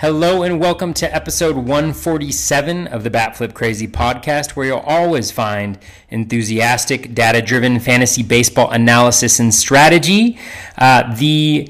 Hello and welcome to episode 147 of the Bat Flip Crazy podcast, where you'll always find enthusiastic, data driven fantasy baseball analysis and strategy. Uh, the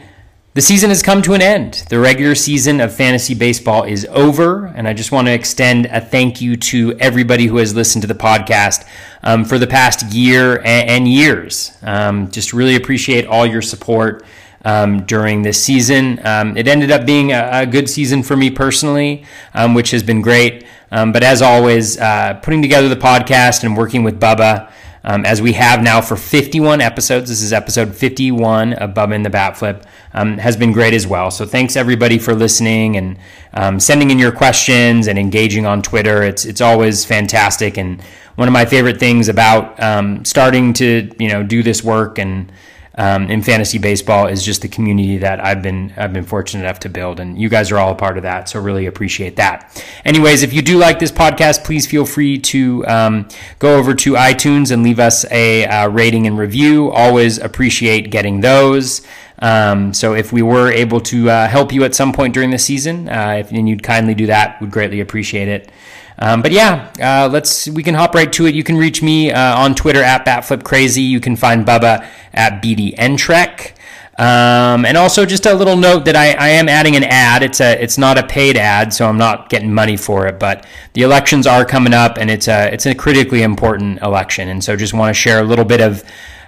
the season has come to an end. The regular season of fantasy baseball is over, and I just want to extend a thank you to everybody who has listened to the podcast um, for the past year and, and years. Um, just really appreciate all your support um, during this season. Um, it ended up being a, a, good season for me personally, um, which has been great. Um, but as always, uh, putting together the podcast and working with Bubba, um, as we have now for 51 episodes, this is episode 51 of Bubba and the Bat Flip, um, has been great as well. So thanks everybody for listening and sending in your questions and engaging on Twitter. It's it's always fantastic and one of my favorite things about starting to you know do this work and um, in fantasy baseball is just the community that I've been I've been fortunate enough to build, and you guys are all a part of that. So really appreciate that. Anyways, if you do like this podcast, please feel free to um, go over to iTunes and leave us a uh, rating and review. Always appreciate getting those. Um, so if we were able to uh, help you at some point during the season, uh, if and you'd kindly do that, would greatly appreciate it. Um, but yeah, uh, let's we can hop right to it. You can reach me uh, on Twitter at BatFlipCrazy. You can find Bubba at BDNTrek. Um, and also just a little note that I, I, am adding an ad. It's a it's not a paid ad, so I'm not getting money for it. But the elections are coming up, and it's a it's a critically important election. And so just want to share a little bit of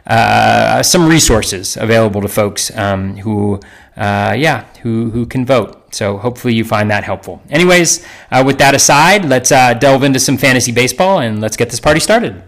uh, some resources available to folks um, who uh, yeah who who can vote. So hopefully you find that helpful. Anyways, uh, with that aside, let's uh, delve into some fantasy baseball and let's get this party started.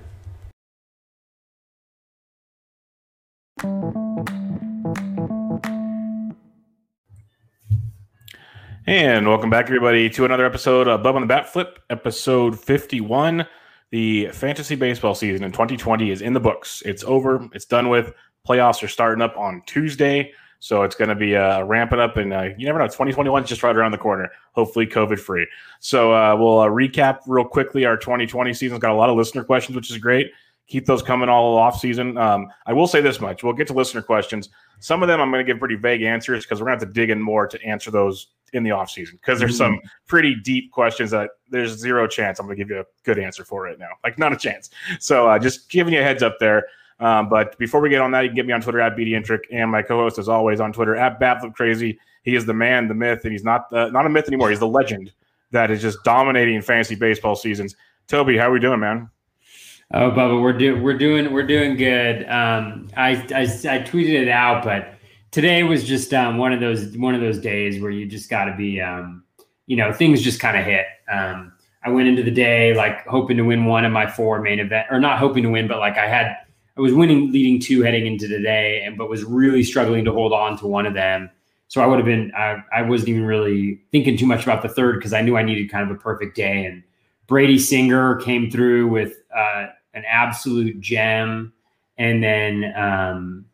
And welcome back, everybody, to another episode of Bubba and the Bat Flip, episode 51. The fantasy baseball season in 2020 is in the books. It's over, it's done with. Playoffs are starting up on Tuesday. So it's going to be uh, ramping up, and uh, you never know. 2021 is just right around the corner. Hopefully, COVID free. So uh, we'll uh, recap real quickly. Our 2020 season's got a lot of listener questions, which is great. Keep those coming all off season. Um, I will say this much: we'll get to listener questions. Some of them I'm going to give pretty vague answers because we're going to have to dig in more to answer those in the off season because there's some mm-hmm. pretty deep questions that there's zero chance I'm going to give you a good answer for right now. Like not a chance. So uh, just giving you a heads up there. Um, but before we get on that, you can get me on Twitter at BDintric and my co-host, as always, on Twitter at Crazy. He is the man, the myth, and he's not uh, not a myth anymore. He's the legend that is just dominating fantasy baseball seasons. Toby, how are we doing, man? Oh, Bubba, we're doing we're doing we're doing good. Um, I, I, I tweeted it out, but today was just um, one of those one of those days where you just got to be, um, you know, things just kind of hit. Um, I went into the day like hoping to win one of my four main event, or not hoping to win, but like I had I was winning leading two heading into today, and but was really struggling to hold on to one of them. So I would have been I, I wasn't even really thinking too much about the third because I knew I needed kind of a perfect day. And Brady Singer came through with uh, an absolute gem, and then um,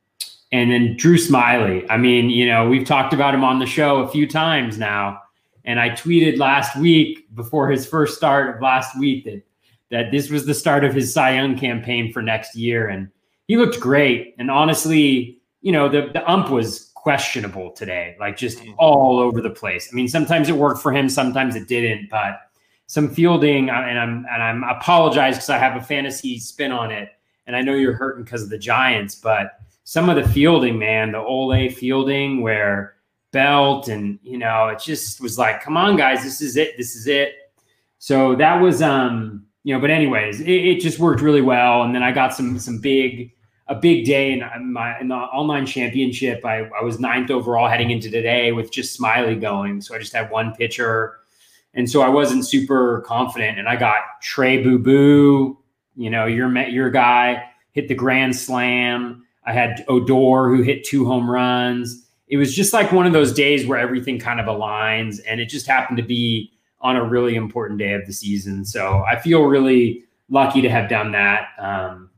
and then Drew Smyly. I mean, you know, we've talked about him on the show a few times now. And I tweeted last week before his first start of last week that that this was the start of his Cy Young campaign for next year. And he looked great. And honestly, you know, the, the ump was questionable today, like just mm-hmm. all over the place. I mean, sometimes it worked for him, sometimes it didn't, but some fielding, uh, and I'm and I'm apologize because I have a fantasy spin on it, and I know you're hurting because of the Giants, but some of the fielding, man, the Ole fielding where Belt and you know, it just was like, come on, guys, this is it, this is it. So that was um you know, but anyways, it, it, just worked really well. And then I got some some big a big day in my in the online championship. I, I was ninth overall heading into today with just Smyly going. So I just had one pitcher. And so I wasn't super confident. And I got Trey Boo Boo, you know, your your guy hit the grand slam. I had Odor who hit two home runs. It was just like one of those days where everything kind of aligns. And it just happened to be on a really important day of the season. So I feel really lucky to have done that. Um,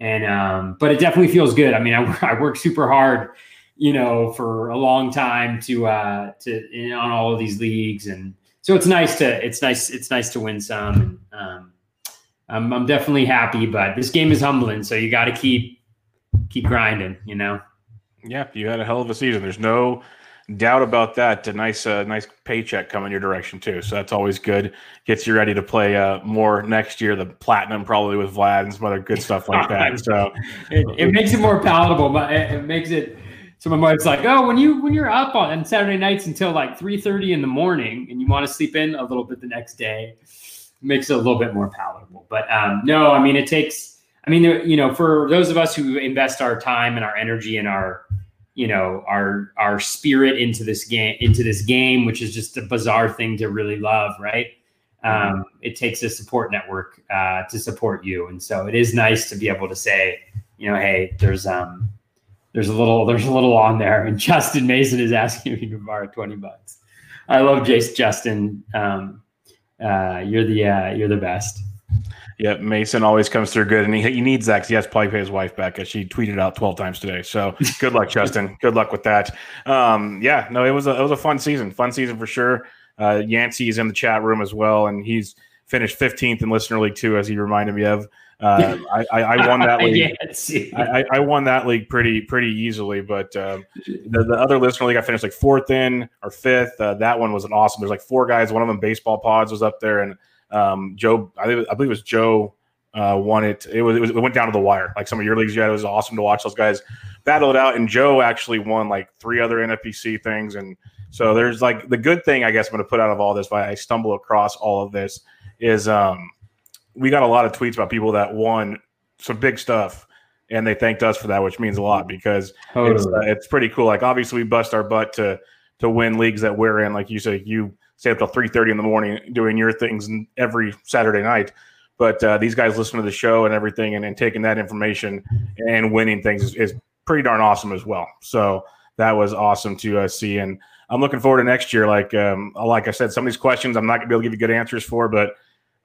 and um, but it definitely feels good. I mean, I, I work super hard, you know, for a long time to uh, to in, on all of these leagues, and so it's nice to it's nice it's nice to win some. And, um, I'm, I'm definitely happy, but this game is humbling, so you got to keep keep grinding, you know. Yeah, you had a hell of a season. There's no doubt about that. A nice, uh, nice paycheck coming your direction too. So that's always good. Gets you ready to play uh, more next year. The platinum probably with Vlad and some other good stuff like that. So it, it makes it more palatable, but it, it makes it. So my wife's like, "Oh, when you when you're up on Saturday nights until like three thirty in the morning, and you want to sleep in a little bit the next day, makes it a little bit more palatable." But um, no, I mean it takes. I mean, you know, for those of us who invest our time and our energy and our you know our our spirit into this game into this game which is just a bizarre thing to really love right? Um, it takes a support network uh, to support you. And so it is nice to be able to say you know hey there's um there's a little there's a little on there. And justin mason is asking me to borrow 20 bucks. I love jace justin. Um, uh, you're the uh, you're the best yeah, Mason always comes through good, and he, he needs that because he has to probably pay his wife back as she tweeted out twelve times today. So good luck, Justin. Good luck with that. Um, yeah, no, it was a it was a fun season, fun season for sure. Uh, Yancey is in the chat room as well, and he's finished fifteenth in listener league too, as he reminded me of. Uh, I, I, I, won that league. I, I, won that league pretty pretty easily, but um, the, the other listener league I finished like fourth in or fifth. Uh, that one was an awesome. There's like four guys. One of them baseball pods was up there, and um, Joe, I, think, I believe it was Joe uh, won it. It was, it was it went down to the wire. Like some of your leagues you had, it was awesome to watch those guys battle it out. And Joe actually won like three other NFPC things. And so there's like the good thing I guess I'm going to put out of all this, why I stumble across all of this is um, we got a lot of tweets about people that won some big stuff. And they thanked us for that, which means a lot because totally. it's, uh, it's pretty cool. Like obviously we bust our butt to to win leagues that we're in. Like you said, you stay up till three thirty in the morning doing your things every Saturday night. But uh, these guys listen to the show and everything, and, and taking that information and winning things is, is, pretty darn awesome as well. So that was awesome to uh, see, and I'm looking forward to next year. Like um, like I said, some of these questions I'm not gonna be able to give you good answers for, but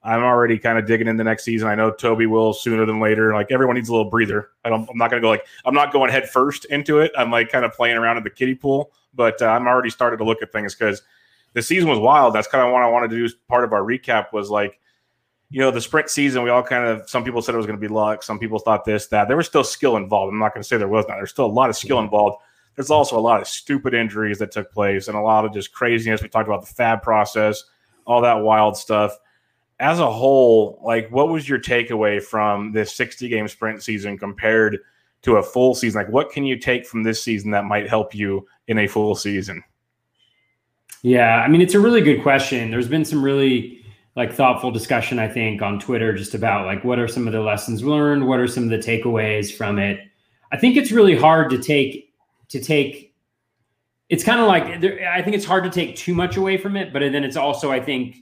I'm already kind of digging in the next season. I know Toby will sooner than later. Like everyone needs a little breather. I I'm not going to go like I'm not going head first into it. I'm like kind of playing around in the kiddie pool, but uh, I'm already started to look at things because the season was wild. That's kind of what I wanted to do. As part of our recap was like, you know, the sprint season. We all kind of some people said it was going to be luck. Some people thought this, that. There was still skill involved. I'm not going to say there was not. There's still a lot of skill involved. There's also a lot of stupid injuries that took place and a lot of just craziness. We talked about the FAAB process, all that wild stuff. As a whole, like, what was your takeaway from this 60 game sprint season compared to a full season? Like, what can you take from this season that might help you in a full season? Yeah, I mean, it's a really good question. There's been some really like thoughtful discussion, I think, on Twitter just about like what are some of the lessons learned, what are some of the takeaways from it. I think it's really hard to take to take. It's kind of like I think it's hard to take too much away from it, but then it's also I think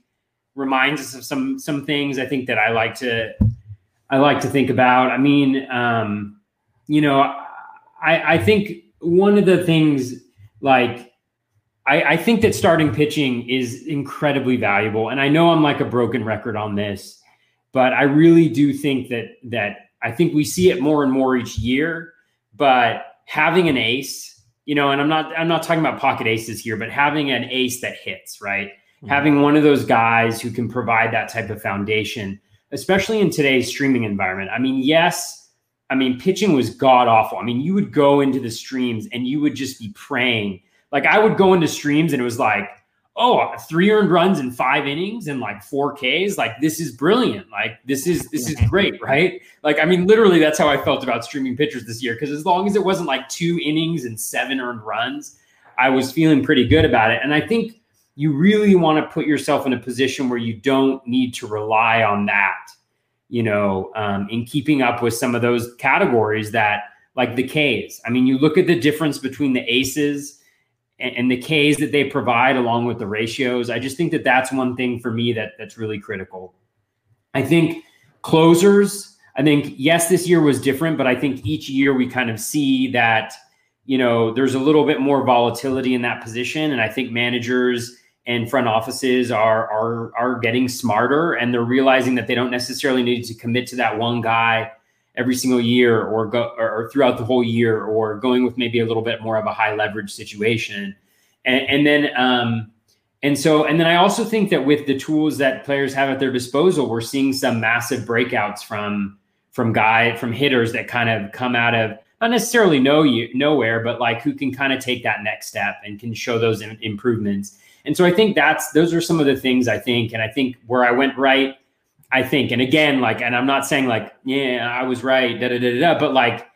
reminds us of some some things I think that I like to I like to think about. I mean, um, you know, I I think one of the things like I, I think that starting pitching is incredibly valuable. And I know I'm like a broken record on this, but I really do think that that I think we see it more and more each year. But having an ace, you know, and I'm not I'm not talking about pocket aces here, but having an ace that hits, right? Mm-hmm. Having one of those guys who can provide that type of foundation, especially in today's streaming environment. I mean, yes, I mean, pitching was god awful. I mean, you would go into the streams and you would just be praying like I would go into streams and it was like, oh, three earned runs in five innings and like four Ks. Like this is brilliant. Like this is this is great, right? Like I mean, literally, that's how I felt about streaming pitchers this year. Because as long as it wasn't like two innings and seven earned runs, I was feeling pretty good about it. And I think you really want to put yourself in a position where you don't need to rely on that, you know, um, in keeping up with some of those categories that like the Ks. I mean, you look at the difference between the aces and, and the Ks that they provide along with the ratios. I just think that that's one thing for me that that's really critical. I think closers. I think yes, this year was different, but I think each year we kind of see that you know there's a little bit more volatility in that position, and I think managers and front offices are are are getting smarter and they're realizing that they don't necessarily need to commit to that one guy every single year or go or throughout the whole year or going with maybe a little bit more of a high leverage situation and, and then um, and so and then i also think that with the tools that players have at their disposal we're seeing some massive breakouts from from guy from hitters that kind of come out of not necessarily know you nowhere, but like who can kind of take that next step and can show those improvements. And so I think that's those are some of the things I think, and I think where I went right, I think, and again, like, and I'm not saying like, yeah, I was right, da da da da, but like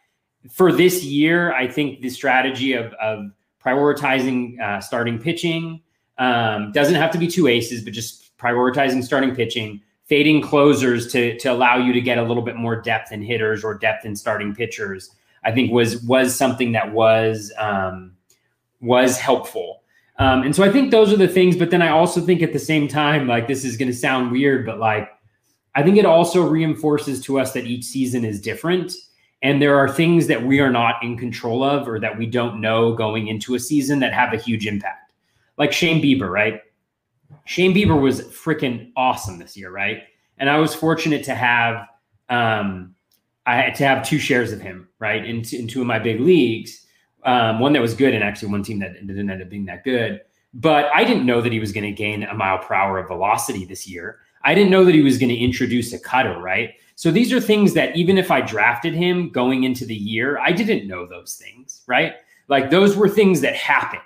for this year, I think the strategy of of prioritizing uh, starting pitching um, doesn't have to be two aces, but just prioritizing starting pitching fading closers to to allow you to get a little bit more depth in hitters or depth in starting pitchers, I think was was something that was um, was helpful. Um, and so I think those are the things. But then I also think at the same time, like this is going to sound weird, but like I think it also reinforces to us that each season is different. And there are things that we are not in control of or that we don't know going into a season that have a huge impact. Like Shane Bieber, right? Shane Bieber was freaking awesome this year, right? And I was fortunate to have um, I had to have two shares of him, right, in, in two of my big leagues. Um, one that was good, and actually one team that didn't end up being that good. But I didn't know that he was going to gain a mile per hour of velocity this year. I didn't know that he was going to introduce a cutter, right? So these are things that even if I drafted him going into the year, I didn't know those things, right? Like those were things that happened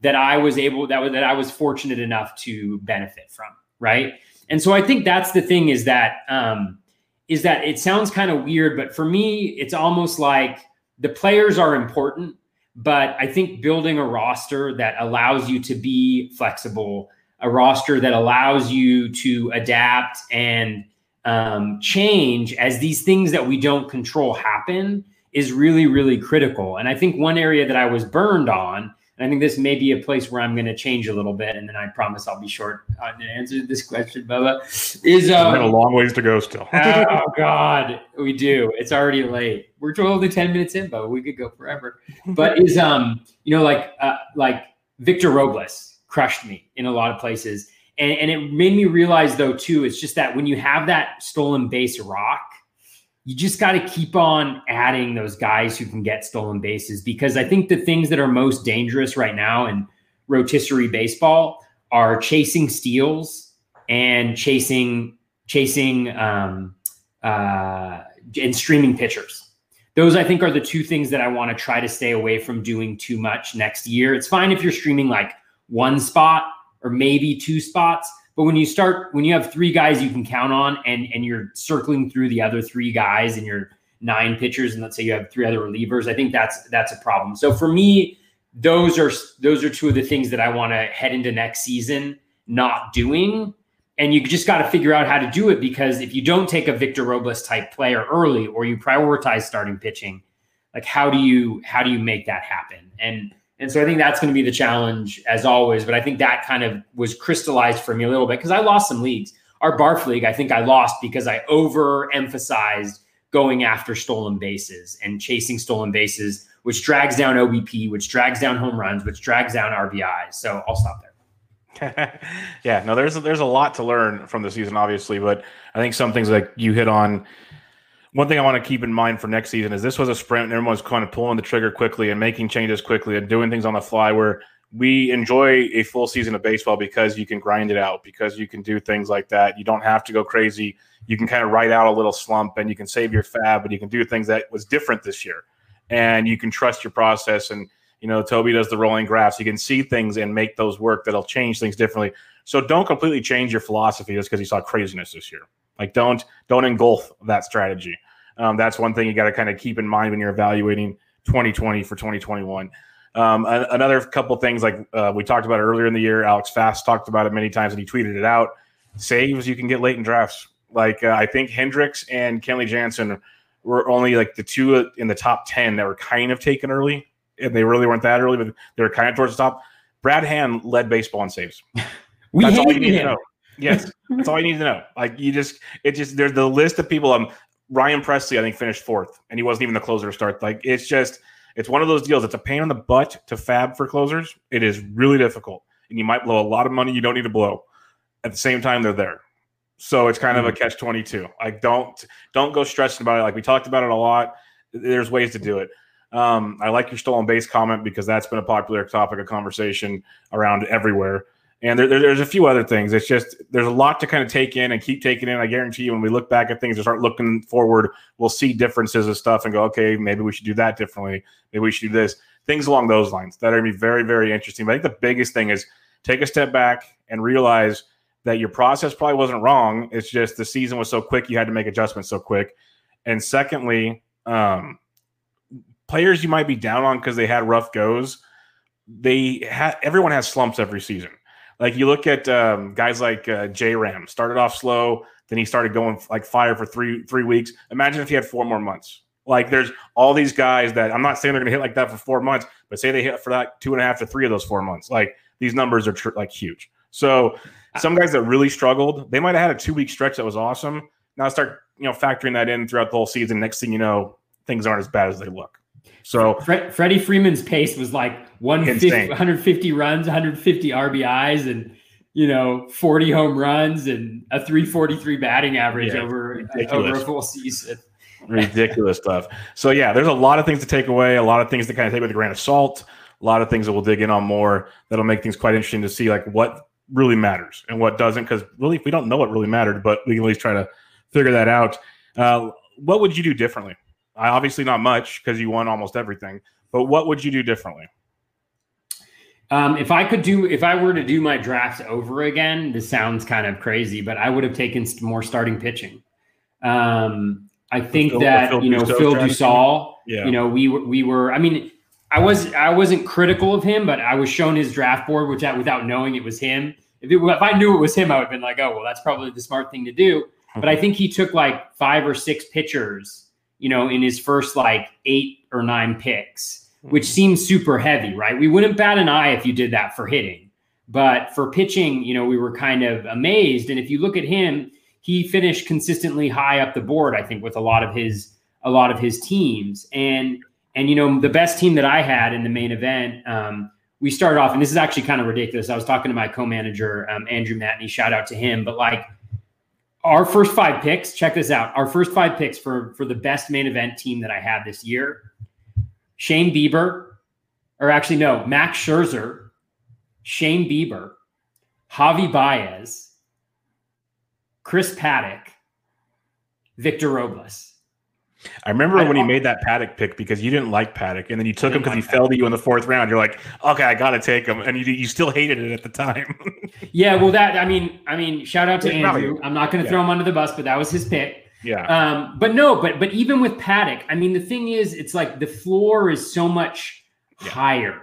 that I was able that was that I was fortunate enough to benefit from, right? And so I think that's the thing is that um, is that it sounds kind of weird, but for me, it's almost like the players are important, but I think building a roster that allows you to be flexible, a roster that allows you to adapt and um, change as these things that we don't control happen is really, really critical. And I think one area that I was burned on and I think this may be a place where I'm going to change a little bit, and then I promise I'll be short on to answer this question, Bubba. Is um, a long ways to go still. oh God, we do. It's already late. We're only ten minutes in, but we could go forever. But is um, you know, like uh, like Victor Robles crushed me in a lot of places, and and it made me realize though too. It's just that when you have that stolen base rock you just got to keep on adding those guys who can get stolen bases because I think the things that are most dangerous right now in rotisserie baseball are chasing steals and chasing chasing um, uh, and streaming pitchers. Those I think are the two things that I want to try to stay away from doing too much next year. It's fine if you're streaming like one spot or maybe two spots, but when you start, when you have three guys you can count on, and and you're circling through the other three guys, and you're nine pitchers, and let's say you have three other relievers, I think that's that's a problem. So for me, those are those are two of the things that I want to head into next season not doing. And you just got to figure out how to do it because if you don't take a Victor Robles type player early, or you prioritize starting pitching, like how do you how do you make that happen? And and so I think that's going to be the challenge as always. But I think that kind of was crystallized for me a little bit because I lost some leagues. Our Barf League, I think I lost because I overemphasized going after stolen bases and chasing stolen bases, which drags down OBP, which drags down home runs, which drags down RBIs. So I'll stop there. yeah, no, there's there's a lot to learn from the season, obviously, but I think some things like you hit on one thing I want to keep in mind for next season is this was a sprint and everyone's kind of pulling the trigger quickly and making changes quickly and doing things on the fly where we enjoy a full season of baseball because you can grind it out, because you can do things like that. You don't have to go crazy. You can kind of write out a little slump and you can save your FAAB and you can do things that was different this year. And you can trust your process. And, you know, Toby does the rolling graphs. You can see things and make those work that'll change things differently. So don't completely change your philosophy just because you saw craziness this year. Like don't don't engulf that strategy. Um, that's one thing you got to kind of keep in mind when you're evaluating 2020 for 2021. Um, another couple things like uh, we talked about earlier in the year, Alex Fast talked about it many times and he tweeted it out. Saves you can get late in drafts. Like uh, I think Hendriks and Kenley Jansen were only like the two in the top 10 that were kind of taken early. And they really weren't that early, but they were kind of towards the top. Brad Hand led baseball in saves. we That's all you need him. to know. Yes, that's all you need to know. Like you just, it just there's the list of people. Um, Ryan Pressly, I think, finished fourth, and he wasn't even the closer to start. Like it's just, it's one of those deals. It's a pain in the butt to FAAB for closers. It is really difficult, and you might blow a lot of money you don't need to blow. At the same time, they're there, so it's kind mm-hmm. of a mm-hmm. catch twenty two. Like don't don't go stressing about it. Like we talked about it a lot. There's ways to do it. Um, I like your stolen base comment because that's been a popular topic of conversation around everywhere. And there, there, there's a few other things. It's just there's a lot to kind of take in and keep taking in. I guarantee you, when we look back at things and start looking forward, we'll see differences of stuff and go, okay, maybe we should do that differently. Maybe we should do this. Things along those lines that are going to be very, very interesting. But I think the biggest thing is take a step back and realize that your process probably wasn't wrong. It's just the season was so quick, you had to make adjustments so quick. And secondly, um, players you might be down on because they had rough goes. They had everyone has slumps every season. Like you look at um, guys like uh, J Ram, started off slow, then he started going like fire for three three weeks. Imagine if he had four more months. Like there's all these guys that I'm not saying they're going to hit like that for four months, but say they hit for that two and a half to three of those four months. Like these numbers are tr- like huge. So some guys that really struggled, they might have had a two week stretch that was awesome. Now start you know factoring that in throughout the whole season. Next thing you know, things aren't as bad as they look. So Fre- Freddie Freeman's pace was like 150, 150 runs, 150 RBIs, and you know 40 home runs and a 343 batting average yeah, over over a full season. ridiculous stuff. So yeah, there's a lot of things to take away, a lot of things to kind of take with a grain of salt, a lot of things that we'll dig in on more. That'll make things quite interesting to see like what really matters and what doesn't. Because really, if we don't know what really mattered, but we can at least try to figure that out. Uh, what would you do differently? I obviously not much because you won almost everything. But what would you do differently? Um, if I could do, if I were to do my drafts over again, this sounds kind of crazy, but I would have taken more starting pitching. Um, I think Phil, that Phil you know Phil Dussault. Yeah. You know, we were we were. I mean, I was I wasn't critical of him, but I was shown his draft board, which I, without knowing it was him. If, it, if I knew it was him, I would have been like, oh well, that's probably the smart thing to do. But I think he took like five or six pitchers you know, in his first like eight or nine picks, which hmm. seems super heavy, right? We wouldn't bat an eye if you did that for hitting. But for pitching, you know, we were kind of amazed. And if you look at him, he finished consistently high up the board, I think, with a lot of his a lot of his teams. And and you know, the best team that I had in the main event, um, we started off, and this is actually kind of ridiculous. I was talking to my co-manager, um, Andrew Matney, shout out to him, but like our first five picks, check this out. Our first five picks for for the best main event team that I had this year. Shane Bieber, or actually no, Max Scherzer, Shane Bieber, Javi Baez, Chris Paddack, Victor Robles. I remember I, when he made that Paddack pick because you didn't like Paddack, and then you took him because like he fell to you in the fourth round. You're like, okay, I got to take him, and you, you still hated it at the time. yeah, well, that I mean, I mean, shout out to Andrew. I'm not going to yeah. throw him under the bus, but that was his pick. Yeah. Um, but no, but but even with Paddack, I mean, the thing is, it's like the floor is so much yeah. higher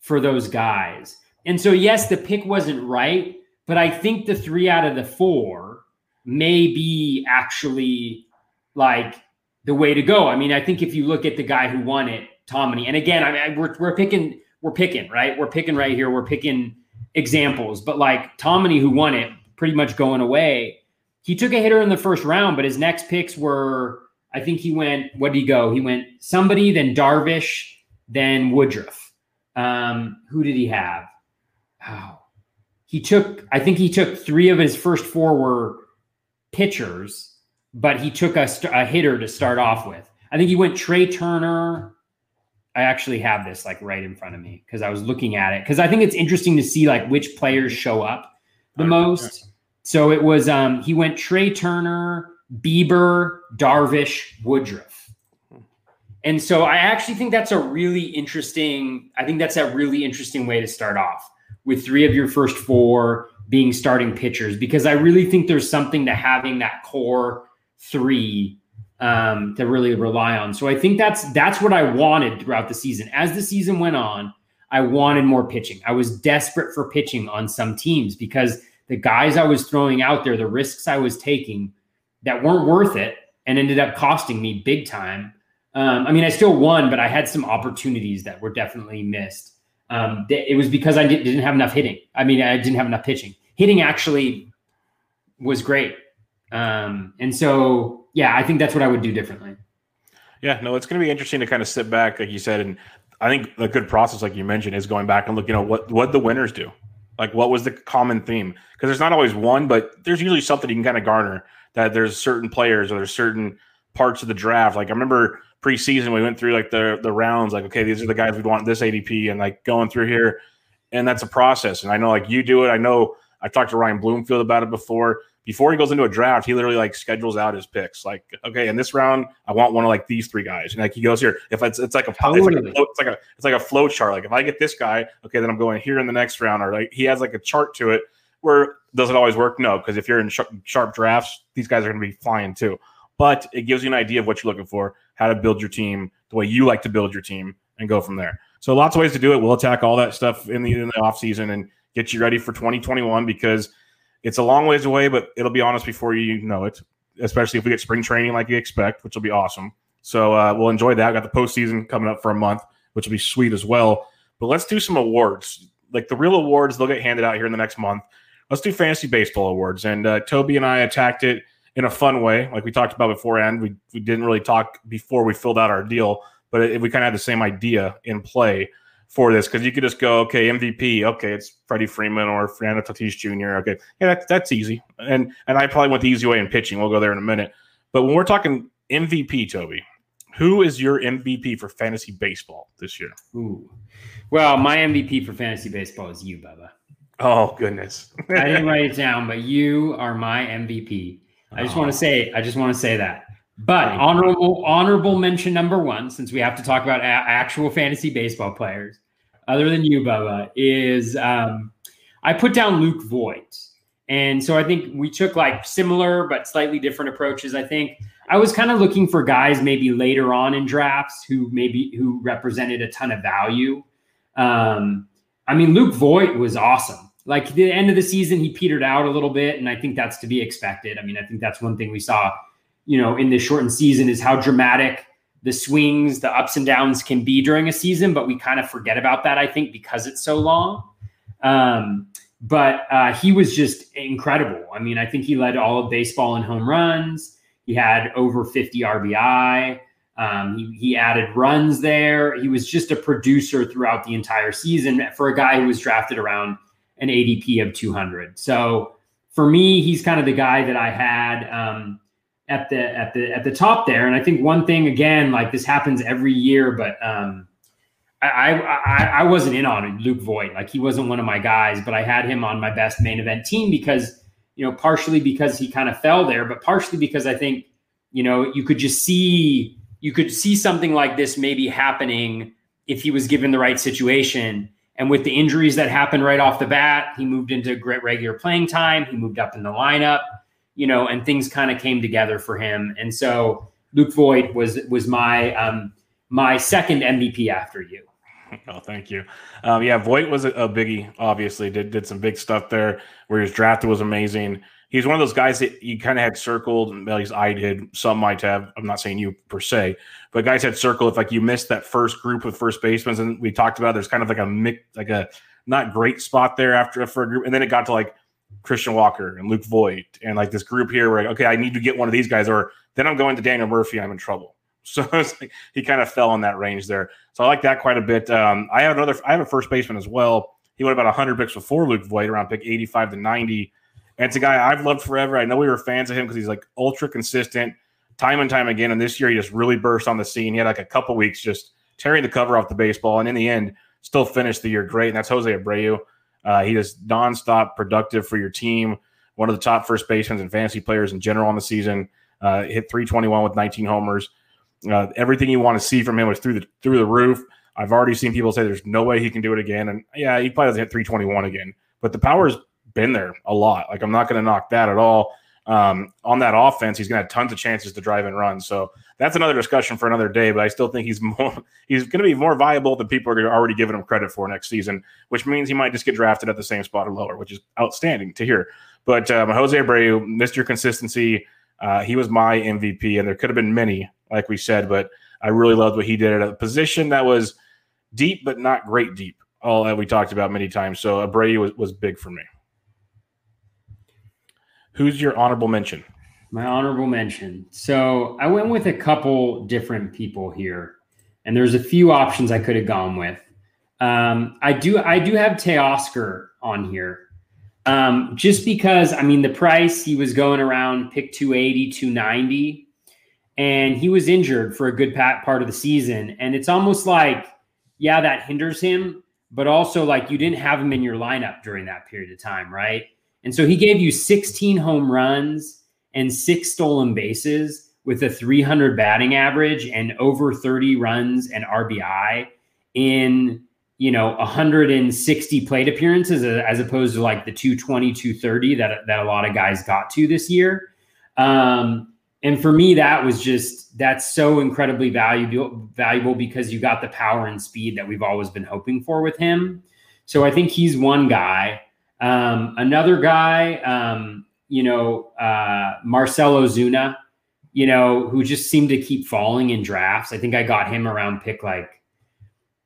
for those guys, and so yes, the pick wasn't right, but I think the three out of the four may be actually like the way to go. I mean, I think if you look at the guy who won it, Tommy, and again, I mean, we're, we're picking, we're picking, right? We're picking right here. We're picking examples, but like Tommy, who won it, pretty much going away. He took a hitter in the first round, but his next picks were, I think he went, what did he go? He went somebody, then Darvish, then Woodruff. Um, who did he have? Oh, he took, I think he took three of his first four were pitchers but he took a, a hitter to start off with. I think he went Trea Turner. I actually have this like right in front of me because I was looking at it because I think it's interesting to see like which players show up the most. So it was um he went Trea Turner, Bieber, Darvish, Woodruff. And so I actually think that's a really interesting I think that's a really interesting way to start off with three of your first four being starting pitchers because I really think there's something to having that core three um, to really rely on. So I think that's that's what I wanted throughout the season. As the season went on, I wanted more pitching. I was desperate for pitching on some teams because the guys I was throwing out there, the risks I was taking that weren't worth it and ended up costing me big time. Um, I mean, I still won, but I had some opportunities that were definitely missed. Um, it was because I didn't have enough hitting. I mean, I didn't have enough pitching. Hitting actually was great. Um, and so, yeah, I think that's what I would do differently. Yeah, no, it's going to be interesting to kind of sit back, like you said, and I think a good process, like you mentioned, is going back and look. You know, what what the winners do, like what was the common theme? Because there's not always one, but there's usually something you can kind of garner. That there's certain players or there's certain parts of the draft. Like I remember preseason, we went through like the the rounds. Like, okay, these are the guys we want this ADP, and like going through here, and that's a process. And I know like you do it. I know I talked to Ryan Bloomfield about it before. Before he goes into a draft, he literally like schedules out his picks. Like, okay, in this round, I want one of like these three guys. And like he goes here. If it's it's like a it's like a, it's like a it's like a flow chart. Like if I get this guy, okay, then I'm going here in the next round. Or like he has like a chart to it. Where does it always work? No, because if you're in sharp, sharp drafts, these guys are going to be flying too. But it gives you an idea of what you're looking for, how to build your team, the way you like to build your team, and go from there. So lots of ways to do it. We'll attack all that stuff in the in the off season and get you ready for 2021 because it's a long ways away, but it'll be honest before you know it. Especially if we get spring training like you expect, which will be awesome. So uh, we'll enjoy that. Got the postseason coming up for a month, which will be sweet as well. But let's do some awards. Like the real awards, they'll get handed out here in the next month. Let's do fantasy baseball awards. And uh, Toby and I attacked it in a fun way, like we talked about beforehand. We we didn't really talk before we filled out our deal, but it, we kind of had the same idea in play for this because you could just go, okay, MVP, okay, it's Freddie Freeman or Fernando Tatis Jr. Okay, yeah, that, that's easy. And and I probably went the easy way in pitching. We'll go there in a minute. But when we're talking MVP, Toby, who is your MVP for fantasy baseball this year? Ooh, well, my MVP for fantasy baseball is you, Bubba. Oh goodness, I didn't write it down, but you are my MVP. I just oh. want to say, I just want to say that. But honorable honorable mention number one, since we have to talk about a- actual fantasy baseball players, other than you, Bubba, is um, I put down Luke Voit. And so I think we took like similar but slightly different approaches. I think I was kind of looking for guys maybe later on in drafts who maybe who represented a ton of value. Um, I mean, Luke Voit was awesome. Like the end of the season, he petered out a little bit, and I think that's to be expected. I mean, I think that's one thing we saw, you know, in this shortened season is how dramatic the swings, the ups and downs can be during a season, but we kind of forget about that, I think, because it's so long. Um, but uh, he was just incredible. I mean, I think he led all of baseball in home runs. He had over 50 RBI. Um, he, he added runs there. He was just a producer throughout the entire season for a guy who was drafted around an ADP of 200. So for me, he's kind of the guy that I had. Um, at the at the at the top there. And I think one thing again, like this happens every year, but um, I, I I wasn't in on Luke Voit. Like he wasn't one of my guys, but I had him on my best main event team because you know partially because he kind of fell there, but partially because I think you know you could just see you could see something like this maybe happening if he was given the right situation. And with the injuries that happened right off the bat, he moved into great regular playing time. He moved up in the lineup you know, and things kind of came together for him. And so Luke Voit was was my um, my second MVP after you. Oh, thank you. Um, yeah, Voit was a, a, biggie. Obviously, did did some big stuff there. Where his draft was amazing. He's one of those guys that you kind of had circled. At least I did. Some might have. I'm not saying you per se, but guys had circled if like you missed that first group of first basemen, and we talked about. There's kind of like a mix, like a not great spot there after for a group, and then it got to like Christian Walker and Luke Voit and like this group here where okay, I need to get one of these guys, or then I'm going to Daniel Murphy, I'm in trouble. So like he kind of fell in that range there. So I like that quite a bit. Um, I have another, I have a first baseman as well. He went about 100 picks before Luke Voit, around pick 85 to 90. And it's a guy I've loved forever. I know we were fans of him because he's like ultra consistent, time and time again. And this year he just really burst on the scene. He had like a couple weeks just tearing the cover off the baseball, and in the end, still finished the year great. And that's Jose Abreu. Uh, he is nonstop productive for your team. One of the top first basemen and fantasy players in general on the season. Uh, hit 321 with 19 homers. Uh, everything you want to see from him was through the through the roof. I've already seen people say there's no way he can do it again, and yeah, he probably doesn't hit 321 again. But the power's been there a lot. Like I'm not going to knock that at all um, on that offense, he's going to have tons of chances to drive and run. So that's another discussion for another day. But I still think he's more he's going to be more viable than people are already giving him credit for next season, which means he might just get drafted at the same spot or lower, which is outstanding to hear. But um, Jose Abreu, Mr. Consistency, uh, he was my MVP, and there could have been many, like we said, but I really loved what he did at a position that was deep but not great deep. All that we talked about many times. So Abreu was, was big for me. Who's your honorable mention? My honorable mention. So I went with a couple different people here, and there's a few options I could have gone with. Um, I do I do have Teoscar on here. Um, just because I mean the price he was going around pick 280, 290, and he was injured for a good part of the season. And it's almost like, yeah, that hinders him, but also like you didn't have him in your lineup during that period of time, right? And so he gave you 16 home runs and six stolen bases with a 300 batting average and over 30 runs and RBI in you know 160 plate appearances as opposed to like the 220 230 that that a lot of guys got to this year. Um, and for me that was just that's so incredibly valuable valuable because you got the power and speed that we've always been hoping for with him. So i think he's one guy um, another guy um, you know uh, marcell ozuna you know who just seemed to keep falling in drafts i think i got him around pick like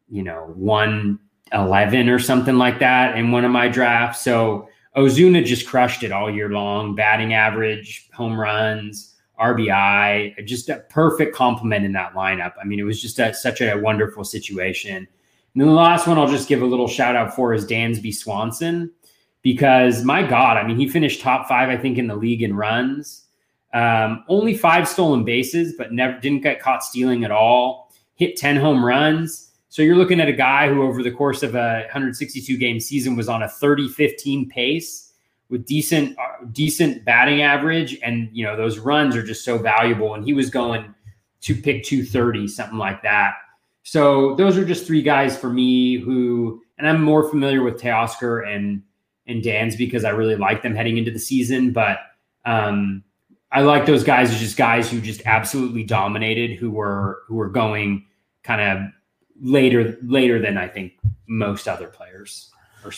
you know, 111 or something like that in one of my drafts. So Ozuna just crushed it all year long, batting average, home runs, RBI, just a perfect complement in that lineup. I mean, it was just a, such a wonderful situation. And then the last one I'll just give a little shout out for is Dansby Swanson, because my God, I mean, he finished top five, I think, in the league in runs. Um, only five stolen bases, but never didn't get caught stealing at all. Hit 10 home runs so you're looking at a guy who, over the course of a 162 game season, was on a 30-15 pace with decent uh, decent batting average, and you know those runs are just so valuable. And he was going to pick 230, something like that. So those are just three guys for me who, and I'm more familiar with Teoscar and and Dan's because I really like them heading into the season, but. Um, I like those guys as just guys who just absolutely dominated, who were who were going kind of later later than I think most other players.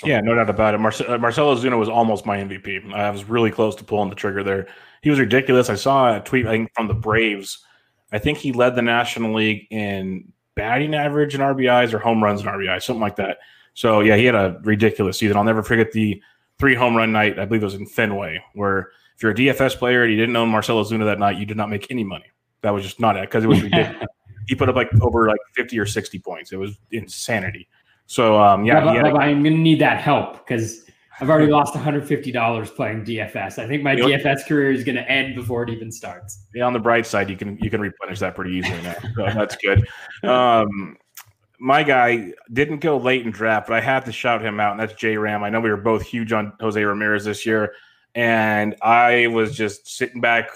Yeah, no doubt about it. Marce- uh, Marcell Ozuna was almost my MVP. I was really close to pulling the trigger there. He was ridiculous. I saw a tweet I think, from the Braves. I think he led the National League in batting average and RBIs or home runs and RBIs, something like that. So yeah, he had a ridiculous season. I'll never forget the three home run night. I believe it was in Fenway, where if you're a DFS player and you didn't own Marcell Ozuna that night, you did not make any money. That was just not it because it was ridiculous he put up like over like 50 or 60 points. It was insanity. So um, yeah, I'm going to need that help because I've already lost $150 playing DFS. I think my you DFS career is going to end before it even starts. Yeah, on the bright side, you can you can replenish that pretty easily now. So that's good. Um, my guy didn't go late in draft, but I had to shout him out, and that's J Ram. I know we were both huge on Jose Ramirez this year, and I was just sitting back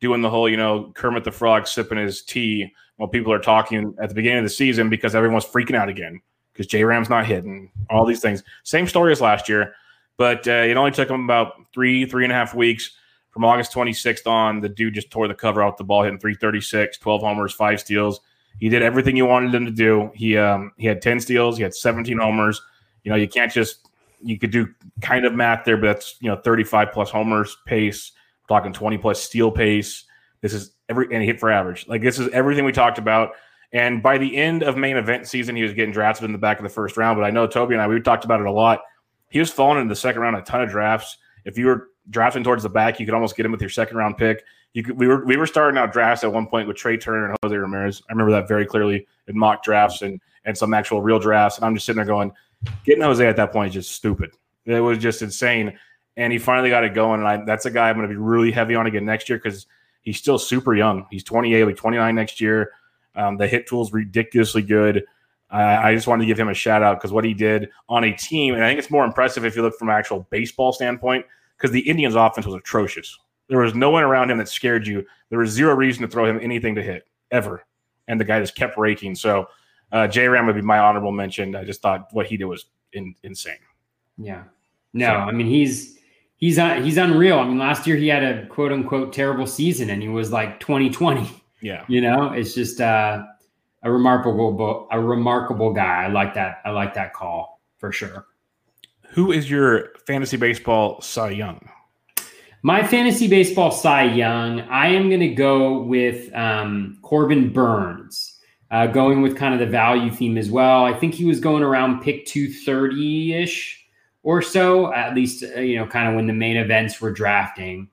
doing the whole, you know, Kermit the Frog sipping his tea while people are talking at the beginning of the season because everyone's freaking out again because J Ram's not hitting, all these things. Same story as last year, but uh, it only took him about three, three and a half weeks from August 26th on. The dude just tore the cover off the ball, hitting 336, 12 homers, five steals. He did everything you wanted him to do. He um, he had 10 steals, he had 17 homers. You know, you can't just you could do kind of math there, but that's you know 35 plus homers pace. We're talking 20 plus steal pace. This is every and he hit for average. Like this is everything we talked about. And by the end of main event season, he was getting drafted in the back of the first round. But I know Toby and I we talked about it a lot. He was falling in the second round a ton of drafts. If you were drafting towards the back, you could almost get him with your second round pick. You could, we were we were starting out drafts at one point with Trea Turner and Jose Ramirez. I remember that very clearly in mock drafts and and some actual real drafts. And I'm just sitting there going, getting Jose at that point is just stupid. It was just insane. And he finally got it going. And I, that's a guy I'm going to be really heavy on again next year because – He's still super young. He's 28, like 29 next year. Um, the hit tool is ridiculously good. I just wanted to give him a shout out because what he did on a team, and I think it's more impressive if you look from an actual baseball standpoint, because the Indians' offense was atrocious. There was no one around him that scared you. There was zero reason to throw him anything to hit ever, and the guy just kept raking. So, uh, J Ram would be my honorable mention. I just thought what he did was in, insane. Yeah, no, so, I mean he's he's uh, he's unreal. I mean, last year he had a quote unquote terrible season, and he was like 2020. Yeah, you know, it's just uh, a remarkable a remarkable guy. I like that. I like that call for sure. Who is your fantasy baseball Cy Young? My fantasy baseball Cy Young, I am going to go with um, Corbin Burnes, uh, going with kind of the value theme as well. I think he was going around pick 230 ish or so, at least, uh, you know, kind of when the main events were drafting.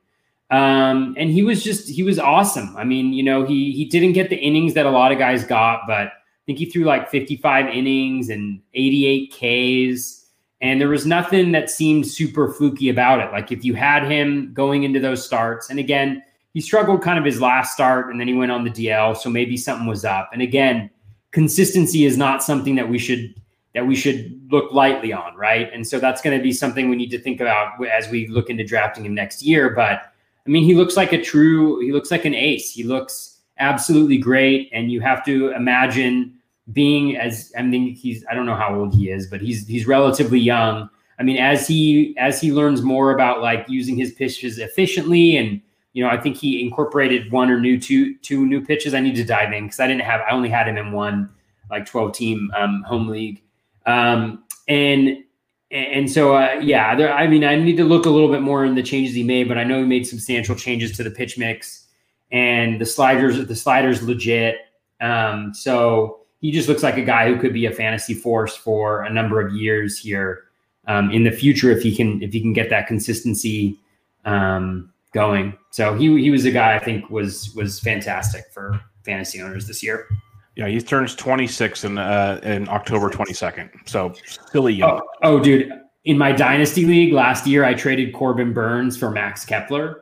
Um, and he was just, he was awesome. I mean, you know, he, he didn't get the innings that a lot of guys got, but I think he threw like 55 innings and 88 Ks. And there was nothing that seemed super fluky about it. Like if you had him going into those starts, and again, he struggled kind of his last start and then he went on the DL. So maybe something was up. And again, consistency is not something that we should that we should look lightly on, right? And so that's going to be something we need to think about as we look into drafting him next year. But I mean, he looks like a true, he looks like an ace. He looks absolutely great. And you have to imagine being as, I mean, he's, I don't know how old he is, but he's, he's relatively young. I mean, as he, as he learns more about like using his pitches efficiently and, you know, I think he incorporated one or new two, two new pitches. I need to dive in because I didn't have, I only had him in one like 12 team um, home league. Um, and and so, uh, yeah, there, I mean, I need to look a little bit more in the changes he made, but I know he made substantial changes to the pitch mix and the sliders. The sliders legit. Um, so he just looks like a guy who could be a fantasy force for a number of years here um, in the future if he can if he can get that consistency um, going. So he he was a guy I think was was fantastic for fantasy owners this year. Yeah, he turns 26 in uh, in October 22nd. So still young. Oh, oh, dude. In my dynasty league last year, I traded Corbin Burnes for Max Kepler.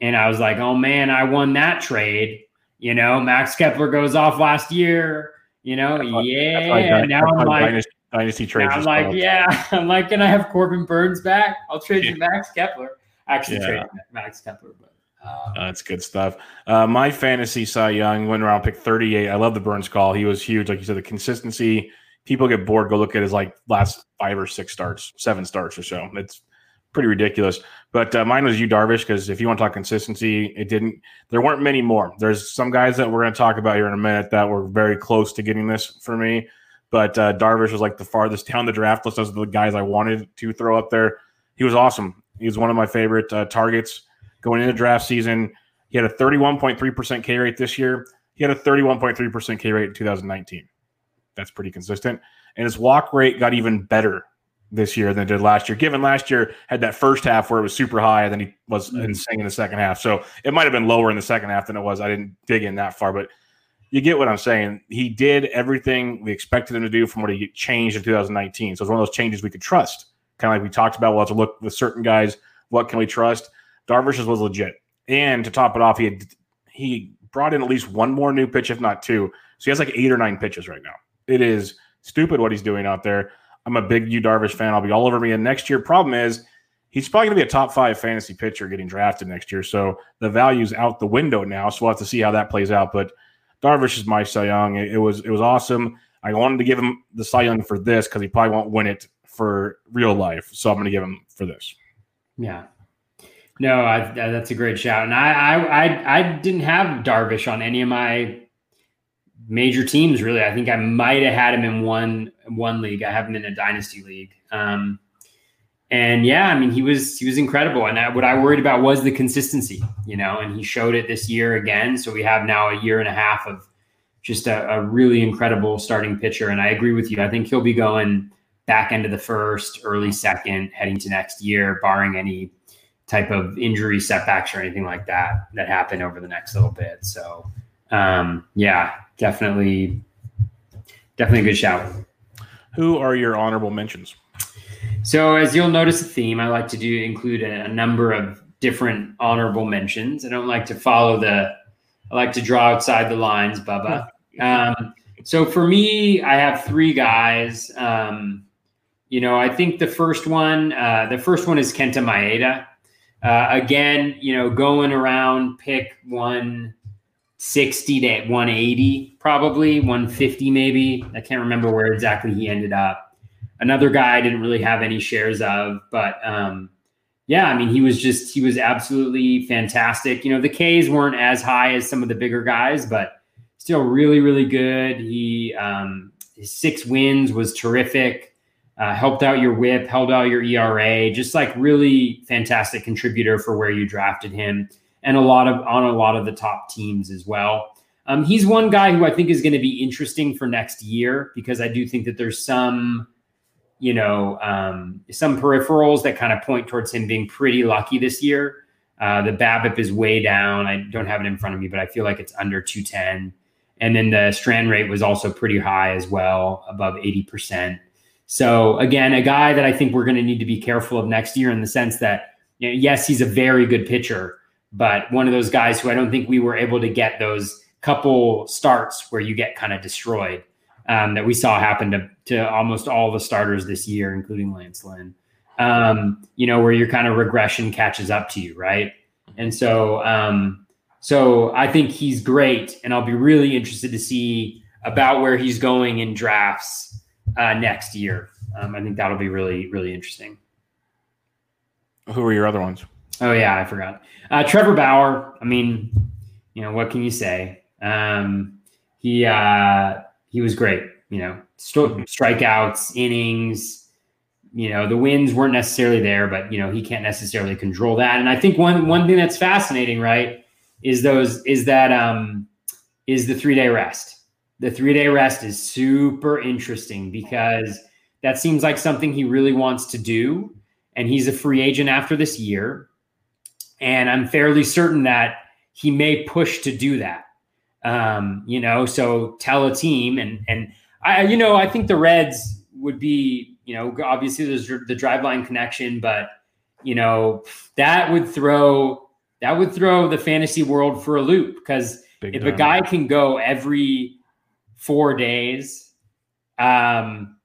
And I was like, oh man, I won that trade. You know, Max Kepler goes off last year. You know, yeah. now I'm like, dynasty, dynasty trades. I'm like, yeah. I'm like, can I have Corbin Burnes back? I'll trade yeah. you Max Kepler. Actually, yeah. trade Max Kepler, but uh, That's good stuff. Uh, my fantasy Cy Young went around pick 38. I love the Burnes call. He was huge. Like you said, the consistency. People get bored. Go look at his like last five or six starts, seven starts or so. It's pretty ridiculous. But uh, mine was Yu, Darvish because if you want to talk consistency, it didn't. There weren't many more. There's some guys that we're going to talk about here in a minute that were very close to getting this for me. But uh, Darvish was like the farthest down the draft list. Those are the guys I wanted to throw up there. He was awesome. He was one of my favorite uh, targets going into draft season. He had a 31.3% K rate this year. He had a 31.3% K rate in 2019. That's pretty consistent. And his walk rate got even better this year than did last year. Given last year had that first half where it was super high, and then he was mm-hmm. insane in the second half. So it might have been lower in the second half than it was. I didn't dig in that far, but you get what I'm saying. He did everything we expected him to do from what he changed in 2019. So it's one of those changes we could trust. Kind of like we talked about. We'll have to look with certain guys. What can we trust? Darvish's was legit. And to top it off, he had he brought in at least one more new pitch, if not two. So he has like eight or nine pitches right now. It is stupid what he's doing out there. I'm a big Yu Darvish fan. I'll be all over me. And next year, problem is he's probably going to be a top five fantasy pitcher getting drafted next year. So the value's out the window now. So we'll have to see how that plays out. But Darvish is my Cy Young. It, it was it was awesome. I wanted to give him the Cy Young for this because he probably won't win it for real life. So I'm going to give him for this. Yeah, no, I, that's a great shout. And I, I, I, I didn't have Darvish on any of my major teams. Really, I think I might have had him in one one league. I have him in a dynasty league. Um, and yeah, I mean, he was he was incredible. And I, what I worried about was the consistency, you know. And he showed it this year again. So we have now a year and a half of just a, a really incredible starting pitcher. And I agree with you. I think he'll be going back end of the first, early second, heading to next year, barring any type of injury setbacks or anything like that that happen over the next little bit. So um, yeah, definitely, definitely a good shout. Who are your honorable mentions? So as you'll notice a theme, I like to do include a, a number of different honorable mentions. I don't like to follow the, I like to draw outside the lines, Bubba. Um, so for me, I have three guys. Um, you know, I think the first one, uh, the first one is Kenta Maeda. Uh, again, you know, going around pick 160 to 180, probably 150, maybe. I can't remember where exactly he ended up. Another guy I didn't really have any shares of, but um, yeah, I mean, he was just, he was absolutely fantastic. You know, the Ks weren't as high as some of the bigger guys, but still really, really good. He, um, his six wins was terrific uh, helped out your whip, held out your ERA, just like really fantastic contributor for where you drafted him, and a lot of on a lot of the top teams as well. Um, he's one guy who I think is going to be interesting for next year because I do think that there's some, you know, um, some peripherals that kind of point towards him being pretty lucky this year. Uh, the BABIP is way down. I don't have it in front of me, but I feel like it's under 210. And then the strand rate was also pretty high as well, above 80%. So again, a guy that I think we're going to need to be careful of next year in the sense that you know, yes, he's a very good pitcher, but one of those guys who I don't think we were able to get those couple starts where you get kind of destroyed. um, that we saw happen to, to almost all the starters this year, including Lance Lynn. Um, you know, where your kind of regression catches up to you, right? And so, um, so I think he's great, and I'll be really interested to see about where he's going in drafts uh, next year. Um, I think that'll be really, really interesting. Who are your other ones? Oh yeah, I forgot. Uh, Trevor Bauer. I mean, you know, what can you say? Um, he uh, he was great. You know, st- strikeouts, innings. You know, the wins weren't necessarily there, but you know he can't necessarily control that. And I think one one thing that's fascinating, right, is those is that um, is the three day rest. The three day rest is super interesting because that seems like something he really wants to do, and he's a free agent after this year. And I'm fairly certain that he may push to do that. Um, you know, so tell a team and and I you know, I think the Reds would be, you know, obviously there's the driveline connection, but you know, that would throw that would throw the fantasy world for a loop because if time. a guy can go every four days, um,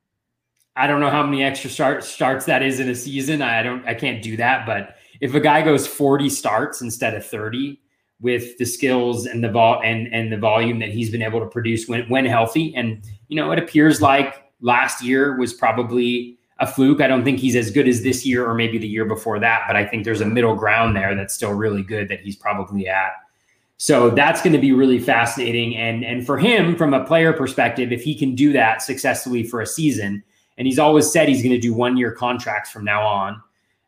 I don't know how many extra start, starts that is in a season. I don't, I can't do that. But if a guy goes 40 starts instead of 30 with the skills and the vol and, and the volume that he's been able to produce when, when healthy, and, you know, it appears like last year was probably a fluke. I don't think he's as good as this year or maybe the year before that, but I think there's a middle ground there that's still really good that he's probably at. So that's going to be really fascinating. And, and for him, from a player perspective, if he can do that successfully for a season, and he's always said he's going to do one year contracts from now on.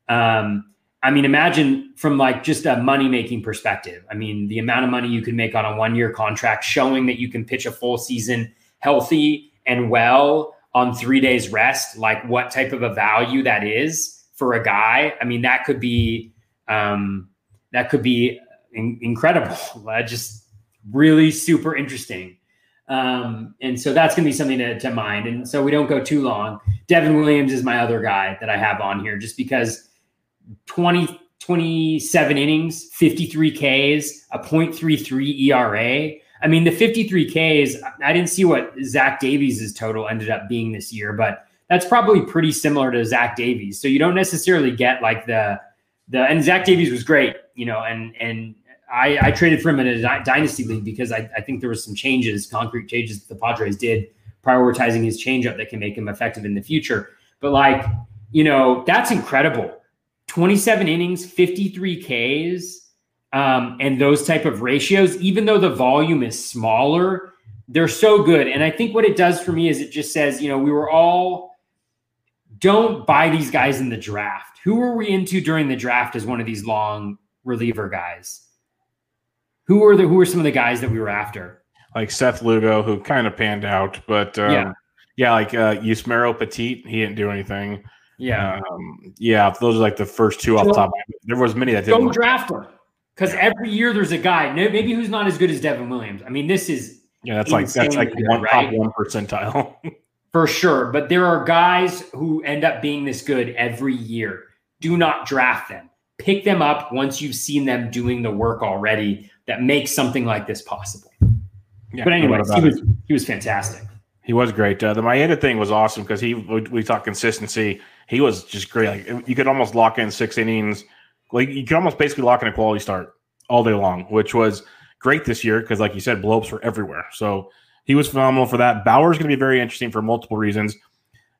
Um, I mean, imagine from like just a money making perspective. I mean, the amount of money you can make on a one year contract, showing that you can pitch a full season healthy and well on three days rest, like what type of a value that is for a guy. I mean, that could be um, that could be in- incredible. Uh, just really super interesting. Um, and so that's going to be something to, to mind. And so we don't go too long. Devin Williams is my other guy that I have on here just because 20, 27 innings, 53 Ks, a 0.33 ERA. I mean, the 53 Ks, I didn't see what Zach Davies' total ended up being this year, but that's probably pretty similar to Zach Davies. So you don't necessarily get like the, the, and Zach Davies was great, you know, and, and I, I traded for him in a dynasty league because I, I think there was some changes, concrete changes the Padres did prioritizing his changeup that can make him effective in the future. But like, you know, that's incredible 27 innings, 53 Ks, um, and those type of ratios, even though the volume is smaller, they're so good. And I think what it does for me is it just says, you know, we were all don't buy these guys in the draft. Who were we into during the draft as one of these long reliever guys? Who were the who were some of the guys that we were after? Like Seth Lugo, who kind of panned out, but um, yeah, yeah, like uh, Yusmeiro Petit, he didn't do anything. Yeah. Um, yeah, those are like the first two off the top. There was many that didn't. Don't draft him because every year there's a guy maybe who's not as good as Devin Williams. I mean, this is yeah, that's like that's like good, one right? top one percentile for sure. But there are guys who end up being this good every year. Do not draft them. Pick them up once you've seen them doing the work already that makes something like this possible. Yeah, but anyway, he was he was fantastic. He was great. Uh, the Maeda thing was awesome because he we, we talked consistency he was just great. Like you could almost lock in six innings. Like you could almost basically lock in a quality start all day long, which was great this year because, like you said, blowups were everywhere. So he was phenomenal for that. Bauer's going to be very interesting for multiple reasons.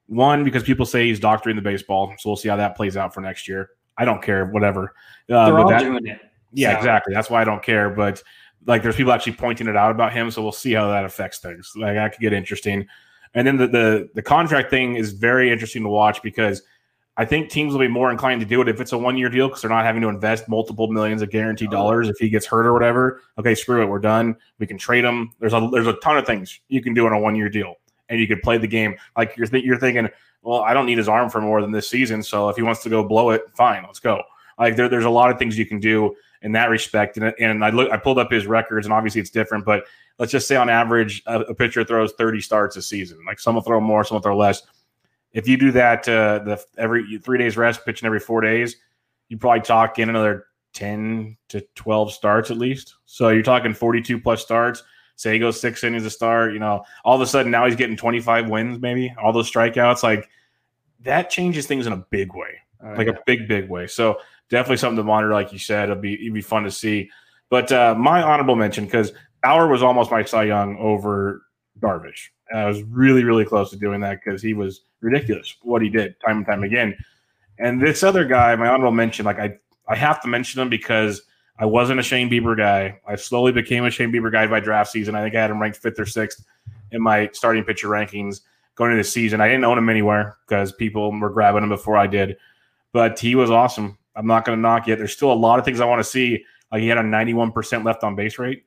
One, because people say he's doctoring the baseball, so we'll see how that plays out for next year. I don't care, whatever. Uh, They're all that, doing it. Yeah, so. exactly. That's why I don't care. But like, there's people actually pointing it out about him, so we'll see how that affects things. Like, that could get interesting. And then the, the the contract thing is very interesting to watch because I think teams will be more inclined to do it if it's a one year deal because they're not having to invest multiple millions of guaranteed oh. dollars if he gets hurt or whatever. Okay, screw it, we're done. We can trade him. There's a there's a ton of things you can do in a one year deal, and you could play the game like you're th- you're thinking. Well, I don't need his arm for more than this season, so if he wants to go blow it, fine, let's go. Like there, there's a lot of things you can do in that respect. And, and I look, I pulled up his records, and obviously it's different, but let's just say on average, a, a pitcher throws 30 starts a season. Like some will throw more, some will throw less. If you do that, uh, the every three days rest, pitching every four days, you probably talk in another 10 to 12 starts at least. So you're talking 42 plus starts, Say he goes six innings a start, you know, all of a sudden now he's getting 25 wins, maybe all those strikeouts. Like that changes things in a big way, oh, like yeah. a big, big way. So definitely something to monitor, like you said. It'll be it'd be fun to see. But uh, my honorable mention because Bauer was almost my Cy Young over Darvish. And I was really, really close to doing that because he was ridiculous what he did time and time again. And this other guy, my honorable mention, like I, I have to mention him because I wasn't a Shane Bieber guy. I slowly became a Shane Bieber guy by draft season. I think I had him ranked fifth or sixth in my starting pitcher rankings going into the season. I didn't own him anywhere because people were grabbing him before I did, but he was awesome. I'm not going to knock it. There's still a lot of things I want to see. Like he had a 91% left on base rate.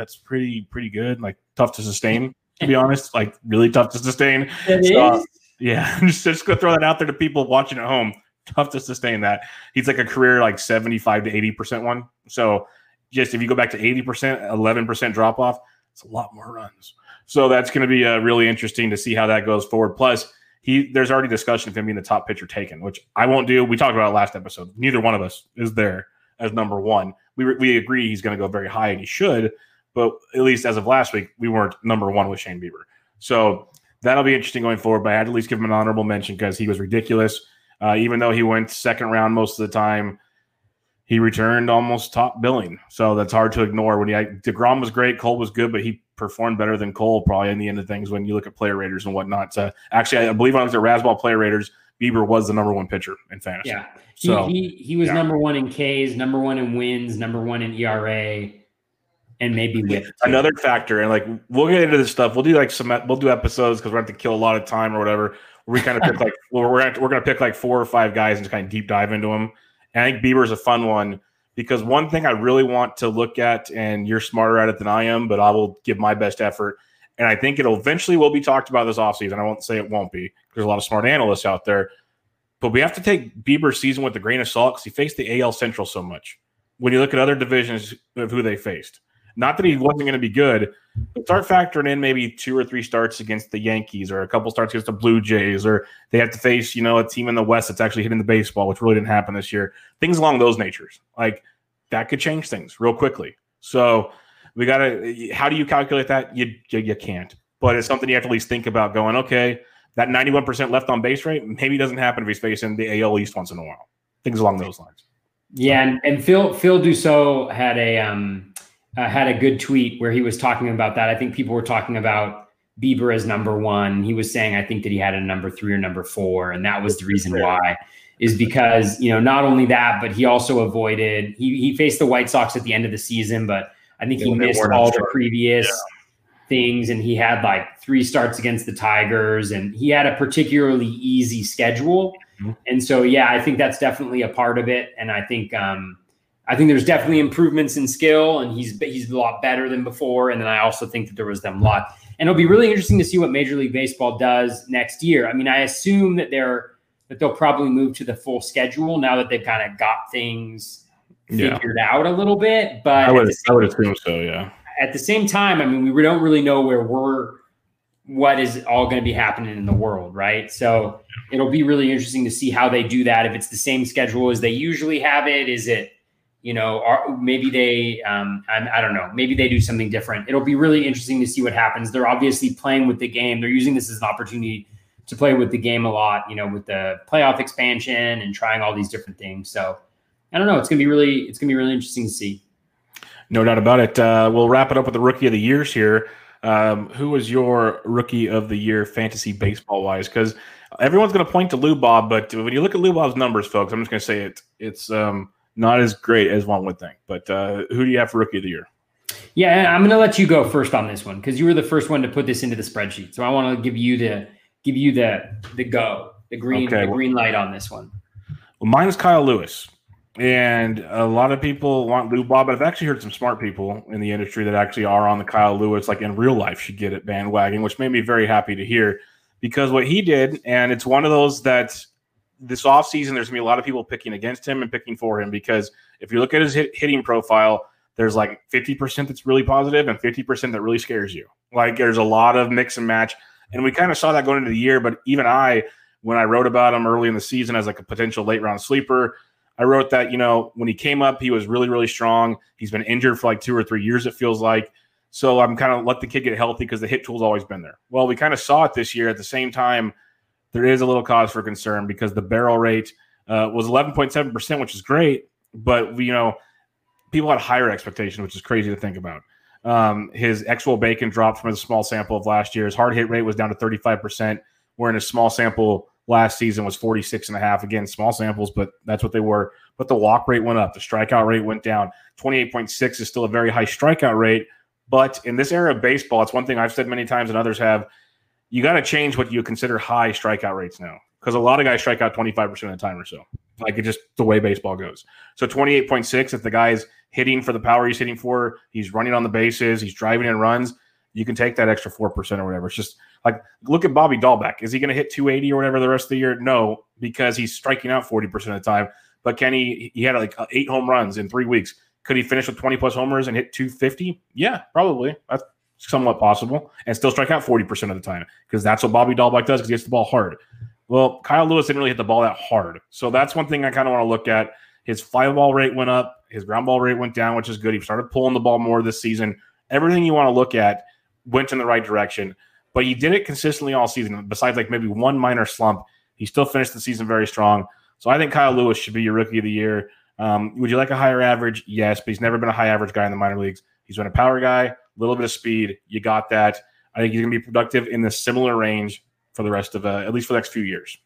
That's pretty pretty good. Like tough to sustain, to be honest. Like really tough to sustain. It so, is. Yeah, just just go throw that out there to people watching at home. Tough to sustain that. He's like a career like 75 to 80 percent one. So just if you go back to 80 percent, 11 percent drop off, it's a lot more runs. So that's going to be uh, really interesting to see how that goes forward. Plus, he there's already discussion of him being the top pitcher taken, which I won't do. We talked about it last episode. Neither one of us is there as number one. We we agree he's going to go very high and he should, but at least as of last week, we weren't number one with Shane Bieber. So that'll be interesting going forward. But I had to at least give him an honorable mention because he was ridiculous. Uh, even though he went second round most of the time, he returned almost top billing. So that's hard to ignore. When he Degrom was great, Cole was good, but he performed better than Cole probably in the end of things when you look at player raters and whatnot. So actually, I believe I was at Razzball player raters. Bieber was the number one pitcher in fantasy. Yeah, so he he, he was yeah. number one in Ks, number one in wins, number one in ERA and maybe with another factor. And like we'll get into this stuff. We'll do like some we'll do episodes because we're going to kill a lot of time or whatever. We kind of pick like we're gonna, we're going to pick like four or five guys and just kind of deep dive into them. And I think Bieber's a fun one because one thing I really want to look at, and you're smarter at it than I am, but I will give my best effort. And I think it'll eventually will be talked about this offseason. I won't say it won't be. Because there's a lot of smart analysts out there. But we have to take Bieber's season with a grain of salt because he faced the AL Central so much. When you look at other divisions of who they faced, not that he wasn't going to be good, but start factoring in maybe two or three starts against the Yankees or a couple starts against the Blue Jays, or they have to face, you know, a team in the West that's actually hitting the baseball, which really didn't happen this year. Things along those natures. Like that could change things real quickly. So we got to, how do you calculate that? You, you, you can't, but it's something you have to at least think about going, okay, that 91% left on base rate maybe doesn't happen if he's facing the AL East once in a while. Things along those lines. Yeah, and, and Phil Phil Dussault had a um, uh, had a good tweet where he was talking about that. I think people were talking about Bieber as number one. He was saying, I think that he had a number three or number four, and that was the reason why. Is because you know not only that, but he also avoided. He he faced the White Sox at the end of the season, but I think he missed all the previous yeah. things, and he had like three starts against the Tigers, and he had a particularly easy schedule. Mm-hmm. And so, yeah, I think that's definitely a part of it. And I think um, I think there's definitely improvements in skill, and he's he's a lot better than before. And then I also think that there was them a lot, and it'll be really interesting to see what Major League Baseball does next year. I mean, I assume that they're that they'll probably move to the full schedule now that they've kind of got things figured yeah. out a little bit. But I would I would assume so, yeah. At the same time, I mean, we don't really know where we're what is all going to be happening in the world, right? So it'll be really interesting to see how they do that. If it's the same schedule as they usually have it, is it you know, are, maybe they, um, I, I, don't know, maybe they do something different. It'll be really interesting to see what happens. They're obviously playing with the game. They're using this as an opportunity to play with the game a lot, you know, with the playoff expansion and trying all these different things. So I don't know. It's gonna be really, it's gonna be really interesting to see. No doubt about it. Uh, we'll wrap it up with the rookie of the years here. Um, who was your rookie of the year fantasy baseball wise? Because everyone's going to point to Lou Bob, but when you look at Lou Bob's numbers, folks, I'm just going to say it. It's um, not as great as one would think. But uh, who do you have for rookie of the year? Yeah, I'm going to let you go first on this one because you were the first one to put this into the spreadsheet. So I want to give you the give you the the go, the green okay, the green light on this one. Well, mine is Kyle Lewis. And a lot of people want Lou Bob, but I've actually heard some smart people in the industry that actually are on the Kyle Lewis, like in real life, should get it bandwagon, which made me very happy to hear because what he did, and it's one of those that this offseason, there's going to be a lot of people picking against him and picking for him because if you look at his hit, hitting profile, there's like 50% that's really positive and 50% that really scares you. Like there's a lot of mix and match. And we kind of saw that going into the year. But even I, when I wrote about him early in the season as like a potential late round sleeper, I wrote that, you know, when he came up, he was really, really strong. He's been injured for like two or three years, it feels like. So I'm kind of let the kid get healthy because the hit tool's always been there. Well, we kind of saw it this year. At the same time, there is a little cause for concern because the barrel rate uh, was 11.7%, which is great, but you know, people had higher expectations, which is crazy to think about. Um, his actual bacon dropped from a small sample of last year. His hard hit rate was down to 35%, where in a small sample last season was 46 and a half. Again, small samples, but that's what they were. But the walk rate went up, the strikeout rate went down. 28.6 is still a very high strikeout rate. But in this era of baseball, it's one thing I've said many times and others have. You got to change what you consider high strikeout rates now because a lot of guys strike out 25% of the time or so. Like it just the way baseball goes. So 28.6, if the guy's hitting for the power he's hitting for, he's running on the bases, he's driving in runs, you can take that extra 4% or whatever. It's just like look at Bobby Dalbec. Is he going to hit 280 or whatever the rest of the year? No, because he's striking out 40% of the time. But can he he had like eight home runs in three weeks. Could he finish with 20 plus homers and hit 250? Yeah, probably. That's somewhat possible. And still strike out 40% of the time because that's what Bobby Dalbec does because he hits the ball hard. Well, Kyle Lewis didn't really hit the ball that hard. So that's one thing I kind of want to look at. His fly ball rate went up, his ground ball rate went down, which is good. He started pulling the ball more this season. Everything you want to look at went in the right direction, but he did it consistently all season. Besides like maybe one minor slump, he still finished the season very strong. So I think Kyle Lewis should be your rookie of the year. Um, would you like a higher average? Yes, but he's never been a high average guy in the minor leagues. He's been a power guy, a little bit of speed. You got that. I think he's going to be productive in the similar range for the rest of, uh, at least for the next few years.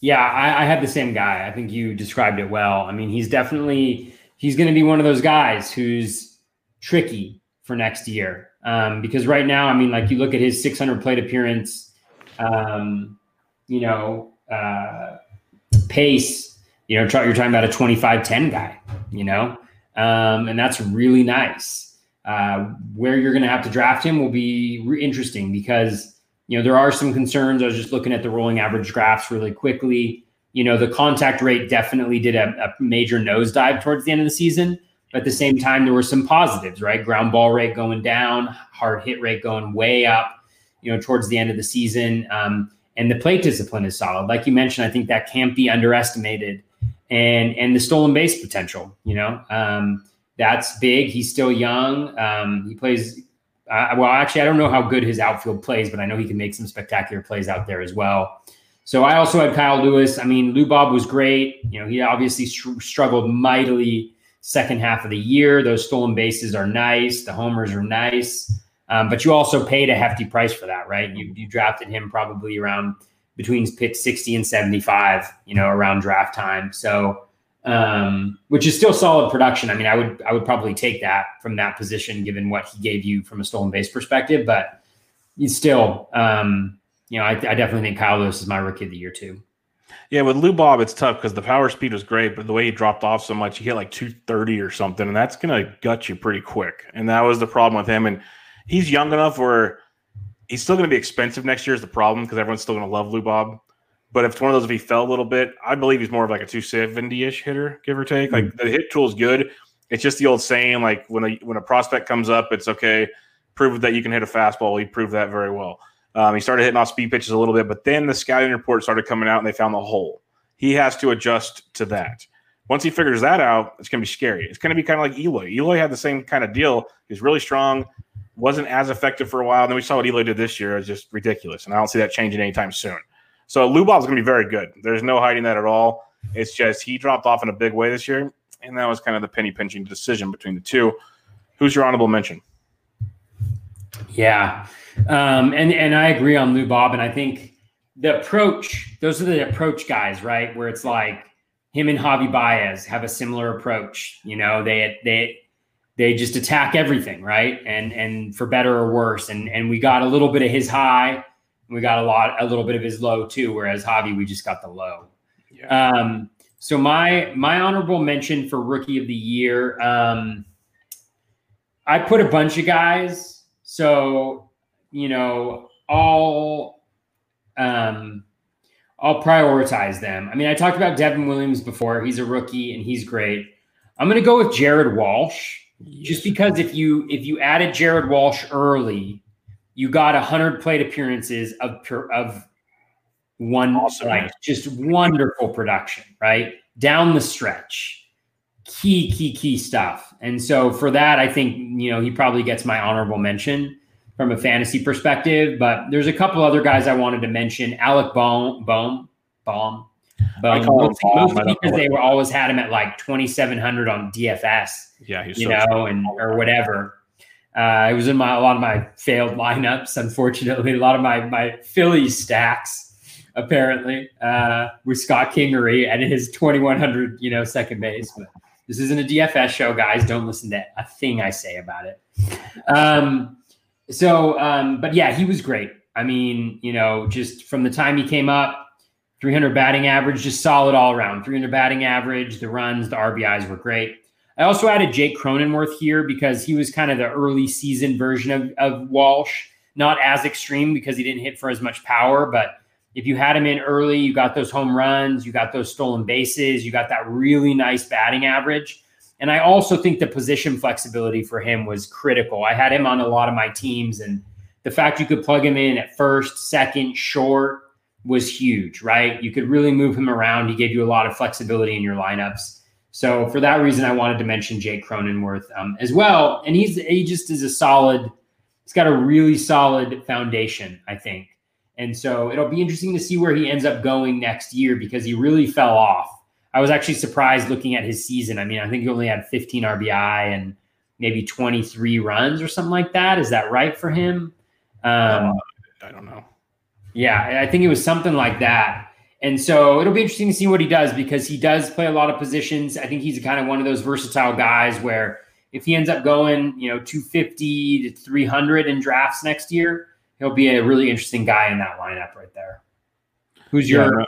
Yeah, I, I had the same guy. I think you described it well. I mean, he's definitely he's going to be one of those guys who's tricky for next year um, because right now, I mean, like you look at his 600 plate appearance, um, you know, uh, pace. You know, you're talking about a 25-10 guy. You know, um, and that's really nice. Uh, where you're going to have to draft him will be re- interesting because you know, there are some concerns. I was just looking at the rolling average graphs really quickly. You know, the contact rate definitely did a, a major nosedive towards the end of the season. But at the same time, there were some positives, right? Ground ball rate going down, hard hit rate going way up, you know, towards the end of the season. Um, and the plate discipline is solid. Like you mentioned, I think that can't be underestimated. And and the stolen base potential, you know, um, that's big. He's still young. Um, he plays uh, well, actually, I don't know how good his outfield plays, but I know he can make some spectacular plays out there as well. So I also had Kyle Lewis. I mean, Lou Bob was great. You know, he obviously str- struggled mightily second half of the year. Those stolen bases are nice. The homers are nice. Um, but you also paid a hefty price for that, right? You, you drafted him probably around between pick 60 and 75, you know, around draft time. So um, which is still solid production. I mean, I would I would probably take that from that position, given what he gave you from a stolen base perspective. But he's still, um, you know, I, I, definitely think Kyle Lewis is my rookie of the year too. Yeah, with Lou Bob, it's tough because the power speed was great, but the way he dropped off so much, he hit like 230 or something, and that's gonna gut you pretty quick. And that was the problem with him. And he's young enough where he's still gonna be expensive next year is the problem because everyone's still gonna love Lou Bob. But if it's one of those, if he fell a little bit, I believe he's more of like a 270 ish hitter, give or take. Like the hit tool is good. It's just the old saying, like when a when a prospect comes up, it's okay. Prove that you can hit a fastball. He proved that very well. Um, he started hitting off speed pitches a little bit, but then the scouting report started coming out and they found the hole. He has to adjust to that. Once he figures that out, it's going to be scary. It's going to be kind of like Eloy. Eloy had the same kind of deal. He's really strong, wasn't as effective for a while. And then we saw what Eloy did this year. It's just ridiculous. And I don't see that changing anytime soon. So Lou Bob's going to be very good. There's no hiding that at all. It's just he dropped off in a big way this year, and that was kind of the penny pinching decision between the two. Who's your honorable mention? Yeah, um, and and I agree on Lou Bob, and I think the approach. Those are the approach guys, right? Where it's like him and Javi Baez have a similar approach. You know, they they they just attack everything, right? And and for better or worse. And and we got a little bit of his high we got a lot, a little bit of his low too. Whereas Javi, we just got the low. Yeah. Um, so my my honorable mention for rookie of the year, um, I put a bunch of guys. So you know, all um, I'll prioritize them. I mean, I talked about Devin Williams before. He's a rookie and he's great. I'm going to go with Jared Walsh, just because if you if you added Jared Walsh early, you got a 100 plate appearances of of one awesome. like just wonderful production right down the stretch key, key, key stuff. And so for that, I think, you know, he probably gets my honorable mention from a fantasy perspective. But there's a couple other guys I wanted to mention. Alec Bohm, Bohm, Bohm. But mostly, mostly because they were always had him at like 2,700 on DFS. Yeah, you know, and or whatever. Uh, it was in my a lot of my failed lineups. Unfortunately, a lot of my my Philly stacks apparently uh, with Scott Kingery and his 2100, you know, second base. But this isn't a DFS show, guys. Don't listen to a thing I say about it. Um, so, um, but yeah, he was great. I mean, you know, just from the time he came up, 300 batting average, just solid all around. 300 batting average, the runs, the RBIs were great. I also added Jake Cronenworth here because he was kind of the early season version of, of Walsh. Not as extreme because he didn't hit for as much power, but if you had him in early, you got those home runs, you got those stolen bases, you got that really nice batting average. And I also think the position flexibility for him was critical. I had him on a lot of my teams, and the fact you could plug him in at first, second, short was huge, right? You could really move him around. He gave you a lot of flexibility in your lineups. So for that reason, I wanted to mention Jake Cronenworth um, as well. And he's he just is a solid. He's got a really solid foundation, I think. And so it'll be interesting to see where he ends up going next year because he really fell off. I was actually surprised looking at his season. I mean, I think he only had 15 RBI and maybe 23 runs or something like that. Is that right for him? Um, I don't know. Yeah, I think it was something like that. And so it'll be interesting to see what he does because he does play a lot of positions. I think he's kind of one of those versatile guys where if he ends up going, you know, 250 to 300 in drafts next year, he'll be a really interesting guy in that lineup right there. Who's your yeah,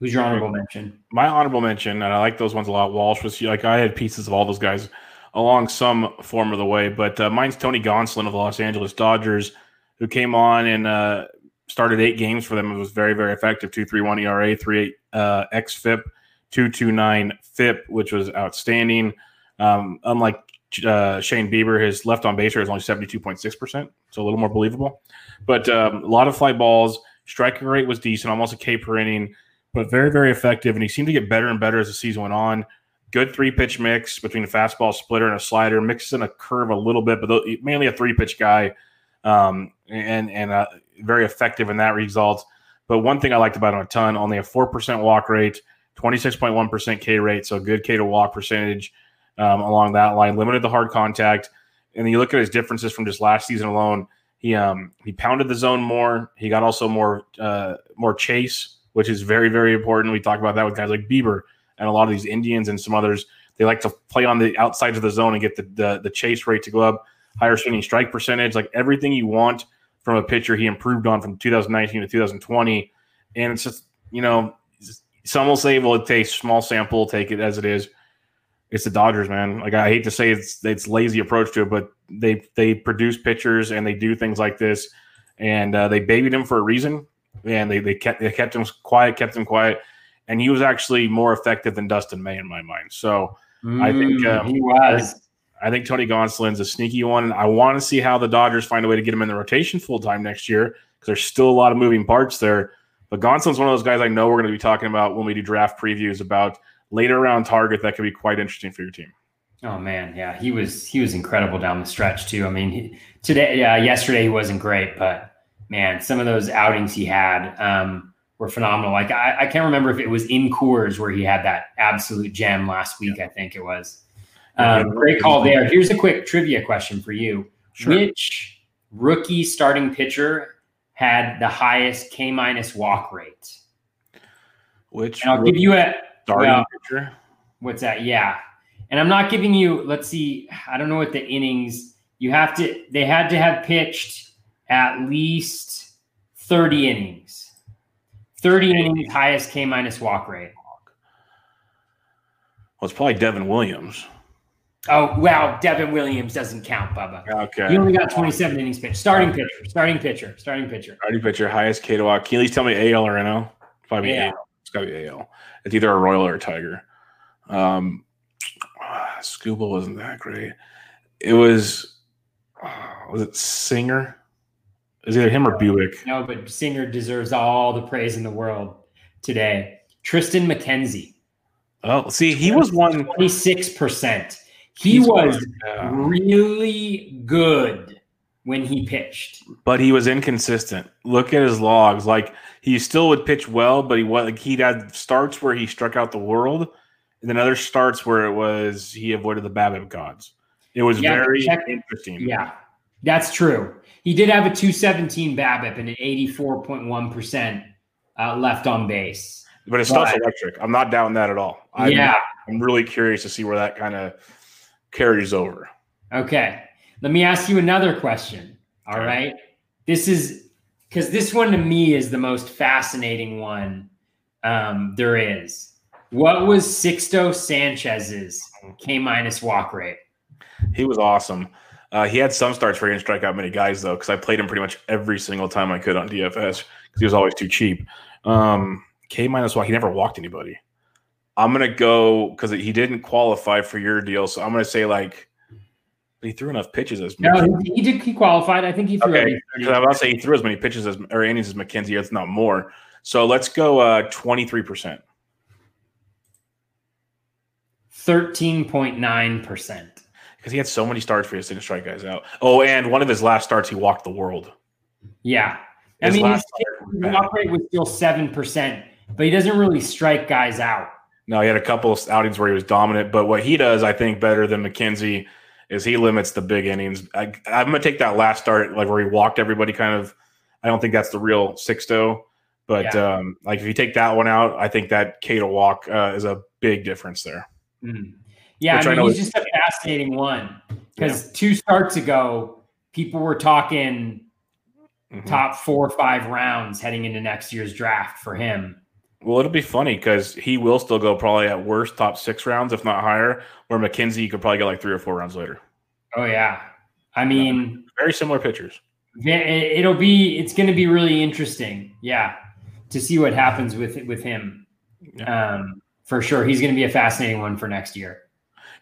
who's your honorable mention? My honorable mention, and I like those ones a lot. Walsh was like I had pieces of all those guys along some form of the way, but uh, mine's Tony Gonsolin of the Los Angeles Dodgers, who came on and uh, started eight games for them. It was very very effective. Two three one ERA, three eight uh, xFIP, two two nine FIP, which was outstanding. Um, unlike uh, Shane Bieber, his left on base rate is only 72.6%, so a little more believable. But um, a lot of fly balls. Striking rate was decent, almost a K per inning, but very, very effective. And he seemed to get better and better as the season went on. Good three pitch mix between a fastball splitter and a slider, mixing a curve a little bit, but mainly a three pitch guy, um, and and uh, very effective in that result. But one thing I liked about him a ton: only a four percent walk rate, twenty six point one percent K rate, so good K to walk percentage um, along that line. Limited the hard contact, and then you look at his differences from just last season alone. He um he pounded the zone more. He got also more uh more chase, which is very very important. We talk about that with guys like Bieber and a lot of these Indians and some others. They like to play on the outsides of the zone and get the the, the chase rate to go up, higher swinging strike percentage, like everything you want from a pitcher. He improved on from 2019 to 2020, and it's just you know some will say, well, it takes small sample, take it as it is it's the Dodgers, man. Like I hate to say it's it's lazy approach to it, but they they produce pitchers and they do things like this, and uh, they babied him for a reason, and they they kept they kept him quiet, kept him quiet, and he was actually more effective than Dustin May in my mind. So mm, I think um, he was. I think Tony Gonsolin's a sneaky one. I want to see how the Dodgers find a way to get him in the rotation full time next year because there's still a lot of moving parts there. But Gonsolin's one of those guys I know we're going to be talking about when we do draft previews about later round target that could be quite interesting for your team. Oh man, yeah, he was he was incredible down the stretch too. I mean, he, today, uh, yesterday he wasn't great, but man, some of those outings he had um, were phenomenal. Like I, I, can't remember if it was in Coors where he had that absolute gem last week. Yeah. I think it was. Um, great call there. Here's a quick trivia question for you: sure. Which rookie starting pitcher had the highest K minus walk rate? Which and I'll give you a starting well, pitcher. What's that? Yeah. And I'm not giving you, let's see, I don't know what the innings you have to, they had to have pitched at least 30 innings. 30 innings, highest K minus walk rate. Well, it's probably Devin Williams. Oh, wow. Devin Williams doesn't count, Bubba. Okay. He only got 27 innings pitched. Starting pitcher, starting pitcher, starting pitcher. Starting pitcher, highest K to walk. Can you at least tell me AL or NL? Probably AL. AL. It's got to be AL. It's either a Royal or a Tiger. Um, Skubal wasn't that great. It was, uh, was it Singer? Is either him or Bubic? No, but Singer deserves all the praise in the world today. Triston McKenzie. Oh, see, he was one twenty six percent. He was really good when he pitched, but he was inconsistent. Look at his logs; like he still would pitch well, but he was like he had starts where he struck out the world, and then other starts where it was he avoided the BABIP gods. It was yeah, very check, interesting. Yeah, that's true. He did have a 217 BABIP and an 84.1% uh, left on base. But his stuff's electric. I'm not doubting that at all. I'm, yeah. I'm really curious to see where that kind of carries over. Okay. Let me ask you another question. All okay. right. This is because this one to me is the most fascinating one um, there is. What was Sixto Sanchez's K minus walk rate? He was awesome. Uh, he had some starts where he didn't strike out many guys though, because I played him pretty much every single time I could on DFS because he was always too cheap. Um, K minus one, he never walked anybody. I'm gonna go because he didn't qualify for your deal, so I'm gonna say like he threw enough pitches as no, he, he did. He qualified. I think he threw. Okay, because I'm about to say he threw as many pitches as or innings as McKenzie. It's not more. So let's go 23 uh, percent. Thirteen point nine percent because he had so many starts for his didn't strike guys out. Oh, and one of his last starts, he walked the world. Yeah, his I mean, his walk rate was still seven percent, but he doesn't really strike guys out. No, he had a couple of outings where he was dominant, but what he does, I think, better than McKenzie is he limits the big innings. I, am going to take that last start, like where he walked everybody. Kind of, I don't think that's the real Sixto, but yeah. um, like if you take that one out, I think that K to walk uh, is a big difference there. Mm-hmm. Yeah, I mean, he's just a fascinating one because yeah. two starts ago, people were talking mm-hmm. top four or five rounds heading into next year's draft for him. Well, it'll be funny because he will still go probably at worst top six rounds, if not higher. Where McKenzie, you could probably get like three or four rounds later. Oh yeah, I mean, very similar pitchers. It'll be. It's going to be really interesting. Yeah, to see what happens with with him. Yeah. Um, for sure, he's going to be a fascinating one for next year.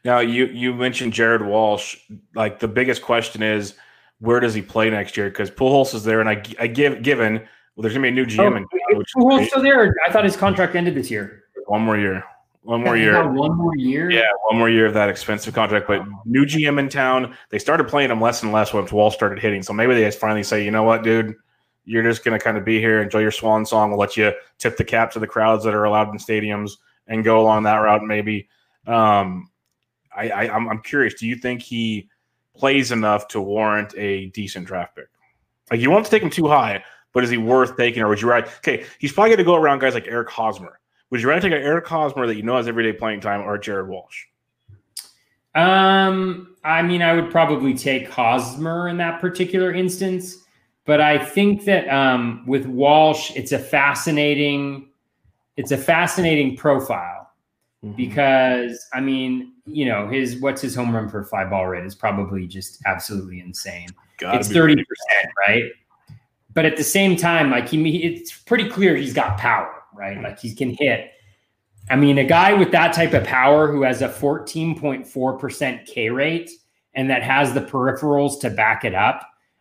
Now you you mentioned Jared Walsh. Like the biggest question is where does he play next year? Because Pujols is there, and I, I give given well, there's gonna be a new GM. Oh, in, Pujols still there? I thought his contract ended this year. One more year. One more year. One more year. Yeah, one more year of that expensive contract. But new GM in town. They started playing him less and less once Wall started hitting. So maybe they just finally say, you know what, dude, you're just gonna kind of be here, enjoy your swan song. We'll let you tip the cap to the crowds that are allowed in stadiums and go along that route. Maybe. Um, I, I I'm, I'm curious. Do you think he plays enough to warrant a decent draft pick? Like you want to take him too high, but is he worth taking, or would you rather? Okay, he's probably going to go around guys like Eric Hosmer. Would you rather take an Eric Hosmer that you know has everyday playing time, or Jared Walsh? Um, I mean, I would probably take Hosmer in that particular instance, but I think that um, with Walsh, it's a fascinating, it's a fascinating profile mm-hmm. because I mean, you know, his what's his home run for fly ball rate is probably just absolutely insane. Gotta it's thirty percent, right? But at the same time, like he, it's pretty clear he's got power, right? Like he can hit. I mean, a guy with that type of power who has a fourteen point four percent K rate and that has the peripherals to back it up.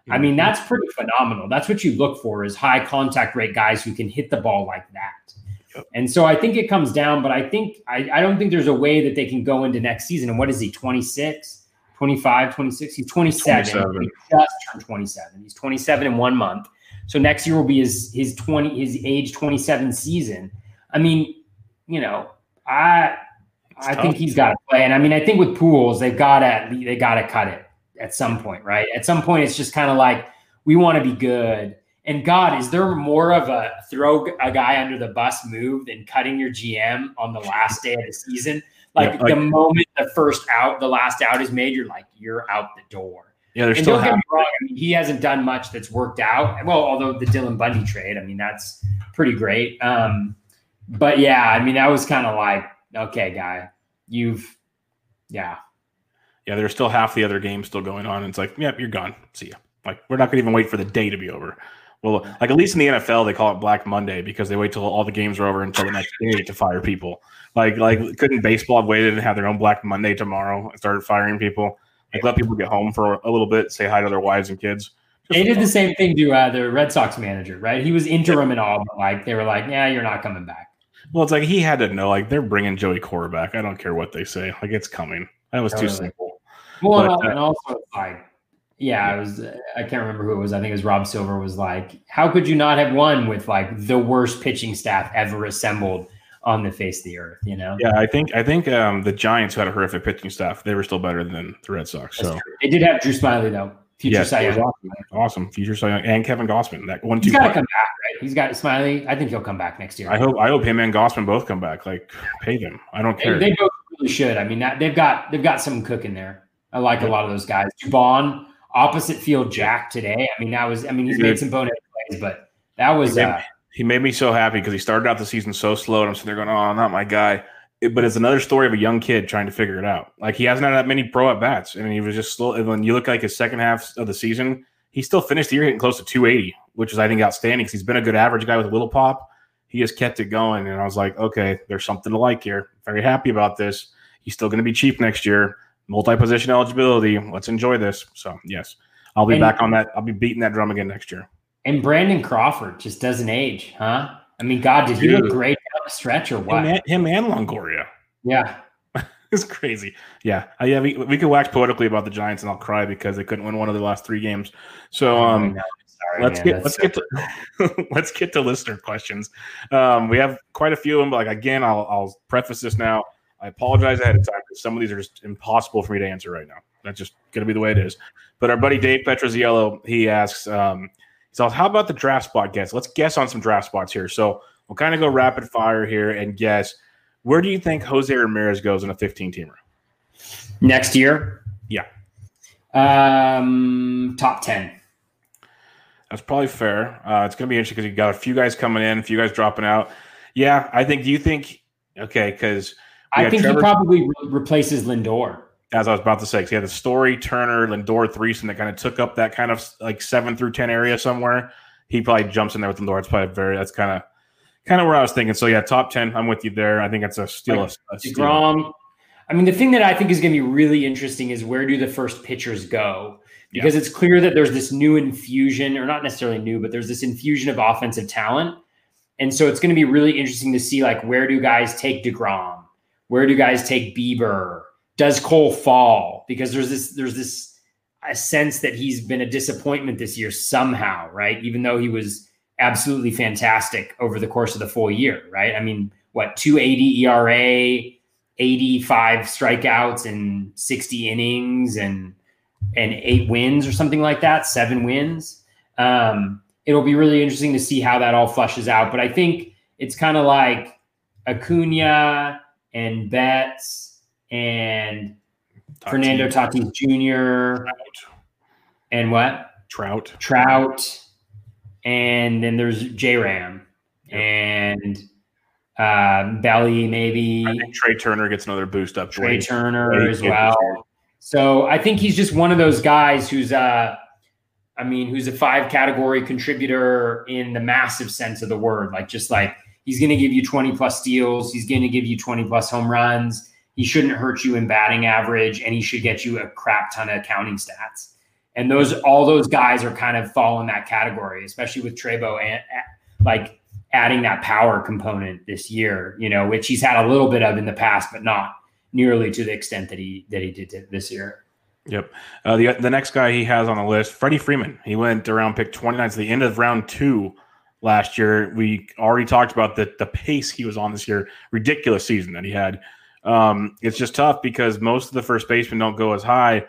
I mean, mm-hmm. that's pretty phenomenal. That's what you look for is high contact rate guys who can hit the ball like that. And so I think it comes down, but I think I, I don't think there's a way that they can go into next season. And what is he, 26, 25, 26? He's 27. 27. He just turned 27. He's 27 in one month. So next year will be his his 20 his age 27 season. I mean, you know, I it's I tough. think he's got to play. And I mean, I think with Pujols they've got to they got to cut it at some point, right? At some point, it's just kind of like we want to be good and God, is there more of a throw a guy under the bus move than cutting your GM on the last day of the season? Like, yeah, like the moment the first out, the last out is made, you're like, you're out the door. Yeah, there's still. Don't get me wrong. I mean, he hasn't done much that's worked out. Well, although the Dylan Bundy trade, I mean, that's pretty great. Um, but yeah, I mean, that was kind of like, okay, guy, you've, yeah, yeah. There's still half the other game still going on. And it's like, yep, yeah, you're gone. See ya. Like, we're not going to even wait for the day to be over. Well, like at least in the NFL, they call it Black Monday because they wait till all the games are over until the next day to fire people. Like, like couldn't baseball have waited and have their own Black Monday tomorrow and started firing people? Like, let people get home for a little bit, say hi to their wives and kids. Just they did the same thing to uh, the Red Sox manager, right? He was interim and all, but like they were like, "Yeah, you're not coming back." Well, it's like he had to know, like they're bringing Joey Cora back. I don't care what they say, like it's coming. That was totally. too simple. Well, but, and, uh, also like, yeah, it was. I can't remember who it was. I think it was Rob Silver. Was like, how could you not have won with like the worst pitching staff ever assembled on the face of the earth? You know? Yeah, I think I think um, the Giants who had a horrific pitching staff. They were still better than the Red Sox. So they did have Drew Smyly though. Future yes, Cy Young. Awesome. awesome. Future Cy Young and Kevin Gausman. That one, He's got to come back, right? He's got Smyly. I think he'll come back next year. I hope. I hope him and Gausman both come back. Like, pay them. I don't care. They, they both really should. I mean, that, they've got they've got some cooking there. I like a lot of those guys. Dubon, opposite field Jack today. I mean, that was. I mean, he's made some bonehead plays, but that was. Uh, he made me so happy because he started out the season so slow, and I'm sitting there going, "Oh, not my guy." but it's another story of a young kid trying to figure it out. Like he hasn't had that many pro at bats, and he was just slow. And when you look like his second half of the season, he still finished the year hitting close to 280, which is I think outstanding because he's been a good average guy with a little pop. He just kept it going, and I was like, okay, there's something to like here. Very happy about this. He's still going to be cheap next year. Multi-position eligibility. Let's enjoy this. So yes, I'll be and, back on that. I'll be beating that drum again next year. And Brandon Crawford just doesn't age, huh? I mean, God, did he look great down the stretch or what? Him and, him and Longoria. Yeah. it's crazy. Yeah. Uh, yeah. We, we could wax poetically about the Giants and I'll cry because they couldn't win one of the last three games. So, oh, um, Sorry, let's man, get let's so get to let's get to listener questions. Um, we have quite a few of them, but like again, I'll I'll preface this now. I apologize ahead of time because some of these are just impossible for me to answer right now. That's just gonna be the way it is. But our buddy Dave Petroziello, he asks, um, so how about the draft spot guess? Let's guess on some draft spots here. So we'll kind of go rapid fire here and guess. Where do you think Jose Ramirez goes in a 15 teamer? Next year? Yeah. Um, top 10. That's probably fair. Uh, it's going to be interesting because you got a few guys coming in, a few guys dropping out. Yeah, I think. Do you think? Okay, because I think Trevor, he probably re- replaces Lindor. As I was about to say, because he had the Story, Turner, Lindor threesome that kind of took up that kind of like seven through ten area somewhere. He probably jumps in there with Lindor. It's probably very. That's kind of kind of where I was thinking. So yeah, top ten. I'm with you there. I think that's a steal. Like, a, steal. I mean, the thing that I think is going to be really interesting is where do the first pitchers go? Because yeah. it's clear that there's this new infusion, or not necessarily new, but there's this infusion of offensive talent. And so it's going to be really interesting to see like where do guys take DeGrom? Where do guys take Bieber? Does Cole fall? Because there's this there's this a sense that he's been a disappointment this year somehow, right? Even though he was absolutely fantastic over the course of the full year, right? I mean, what 280 ERA, 85 strikeouts and 60 innings and and eight wins or something like that, seven wins. Um, it'll be really interesting to see how that all flushes out. But I think it's kind of like Acuna and Betts and Tatis. Fernando Tatis Jr. Trout. and what? Trout. Trout. And then there's J Ram yep. and uh, Belly, maybe. Trea Turner gets another boost up. Trea Turner as well. So I think he's just one of those guys who's uh I mean, who's a five category contributor in the massive sense of the word. Like just like he's gonna give you 20 plus steals, he's gonna give you 20 plus home runs, he shouldn't hurt you in batting average, and he should get you a crap ton of counting stats. And those all those guys are kind of fall in that category, especially with Trebo and like adding that power component this year, you know, which he's had a little bit of in the past, but not nearly to the extent that he that he did this year. Yep. Uh, the the next guy he has on the list, Freddie Freeman. He went around pick 29 to the end of round two last year. We already talked about the the pace he was on this year. Ridiculous season that he had. Um, it's just tough because most of the first basemen don't go as high.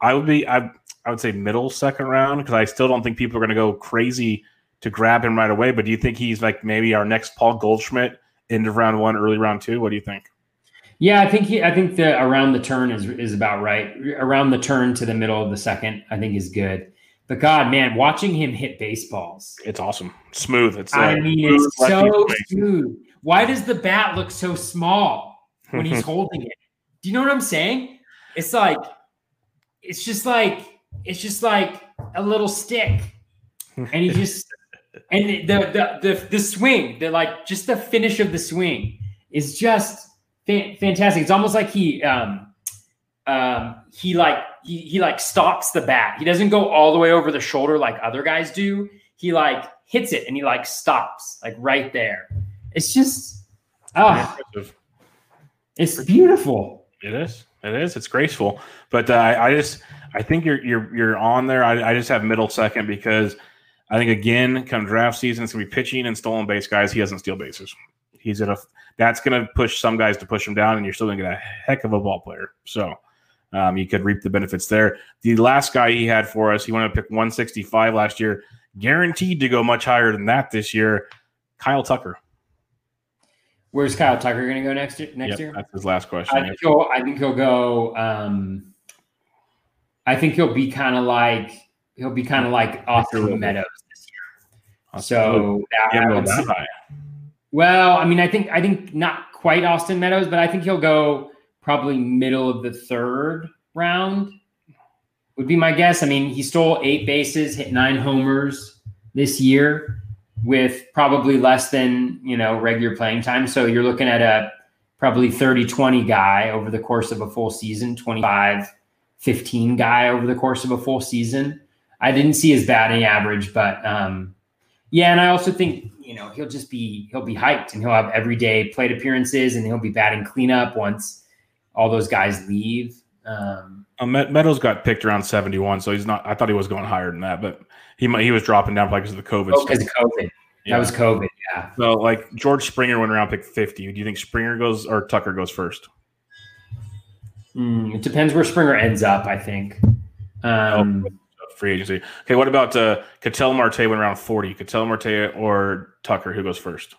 I would be I I would say middle second round because I still don't think people are going to go crazy to grab him right away. But do you think he's like maybe our next Paul Goldschmidt end of round one, early round two? What do you think? Yeah, I think he, I think the around the turn is is about right. Around the turn to the middle of the second, I think is good. But God, man, watching him hit baseballs, it's awesome, smooth. It's I uh, mean, it's so smooth. Why does the bat look so small when he's holding it? Do you know what I'm saying? It's like, it's just like, it's just like a little stick, and he just and the the the the swing, the like just the finish of the swing is just fantastic. It's almost like he um, um, he like he, he like stops the bat. He doesn't go all the way over the shoulder like other guys do. He like hits it and he like stops like right there. It's just Oh, it's beautiful. It is. It is. It's graceful. But uh, I, just, I think you're you're you're on there. I, I just have middle second because I think again, come draft season, it's gonna be pitching and stolen base guys. He doesn't steal bases. He's at a that's gonna push some guys to push him down, and you're still gonna get a heck of a ball player. So um, you could reap the benefits there. The last guy he had for us, he wanted to pick 165 last year, guaranteed to go much higher than that this year. Kyle Tucker. Where's Kyle Tucker going to go next year? Next yep, year, that's his last question. I think he'll. I think he'll go. Um, I think he'll be kind of like he'll be kind of like Austin Meadows this year. So that. Well, I mean, I think I think not quite Austin Meadows, but I think he'll go probably middle of the third round. Would be my guess. I mean, he stole eight bases, hit nine homers this year with probably less than, you know, regular playing time. So you're looking at a probably 30 20 guy over the course of a full season, 25 15 guy over the course of a full season. I didn't see his batting average, but um, yeah, and I also think you know he'll just be he'll be hyped and he'll have everyday plate appearances and he'll be batting cleanup once all those guys leave. Um, uh, Meadows got picked around 71, so he's not. I thought he was going higher than that, but he he was dropping down probably because of the COVID. Oh, because of COVID. Yeah. That was COVID. Yeah. So like George Springer went around pick 50. Do you think Springer goes or Tucker goes first? Mm, it depends where Springer ends up. I think. Um, oh, free agency. Okay, what about uh, Ketel Marte went around 40? Ketel Marte or Tucker? Who goes first?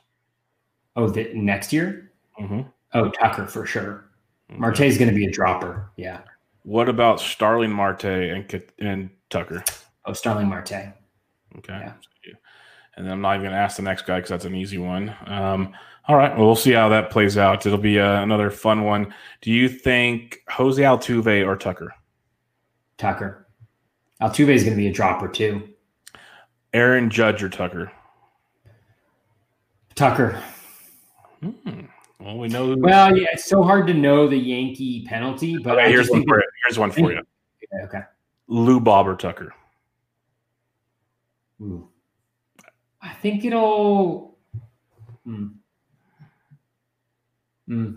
Oh, the, next year? Mm-hmm. Oh, Tucker for sure. Marte is going to be a dropper. Yeah. What about Starling Marte and and Tucker? Oh, Starling Marte. Okay. Yeah. And then I'm not even going to ask the next guy because that's an easy one. Um, all right. Well, we'll see how that plays out. It'll be uh, another fun one. Do you think Jose Altuve or Tucker? Tucker. Altuve is going to be a dropper too. Aaron Judge or Tucker? Tucker. Hmm. Well, we know. Well, yeah, it's so hard to know the Yankee penalty, but okay, here's one for you. Here's one for you. Okay. okay. Lou Bob or Tucker. Ooh. I think it'll. Hmm. Hmm.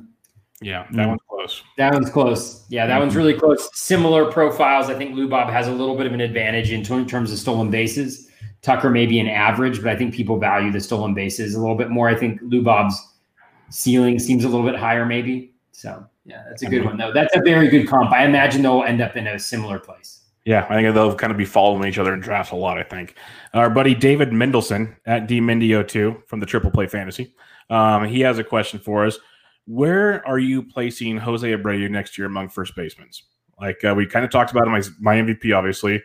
Yeah, that mm. one's close. That one's close. Yeah, that mm-hmm. one's really close. Similar profiles. I think Lou Bob has a little bit of an advantage in, t- in terms of stolen bases. Tucker may be an average, but I think people value the stolen bases a little bit more. I think Lou Bob's ceiling seems a little bit higher, maybe. So yeah, that's a good one though. That's a very good comp. I imagine they'll end up in a similar place. Yeah, I think they'll kind of be following each other in drafts a lot. I think our buddy David Mendelson at DMindio2 from the Triple Play Fantasy, um, he has a question for us. Where are you placing Jose Abreu next year among first basemen? Like uh, we kind of talked about him, my, my MVP, obviously.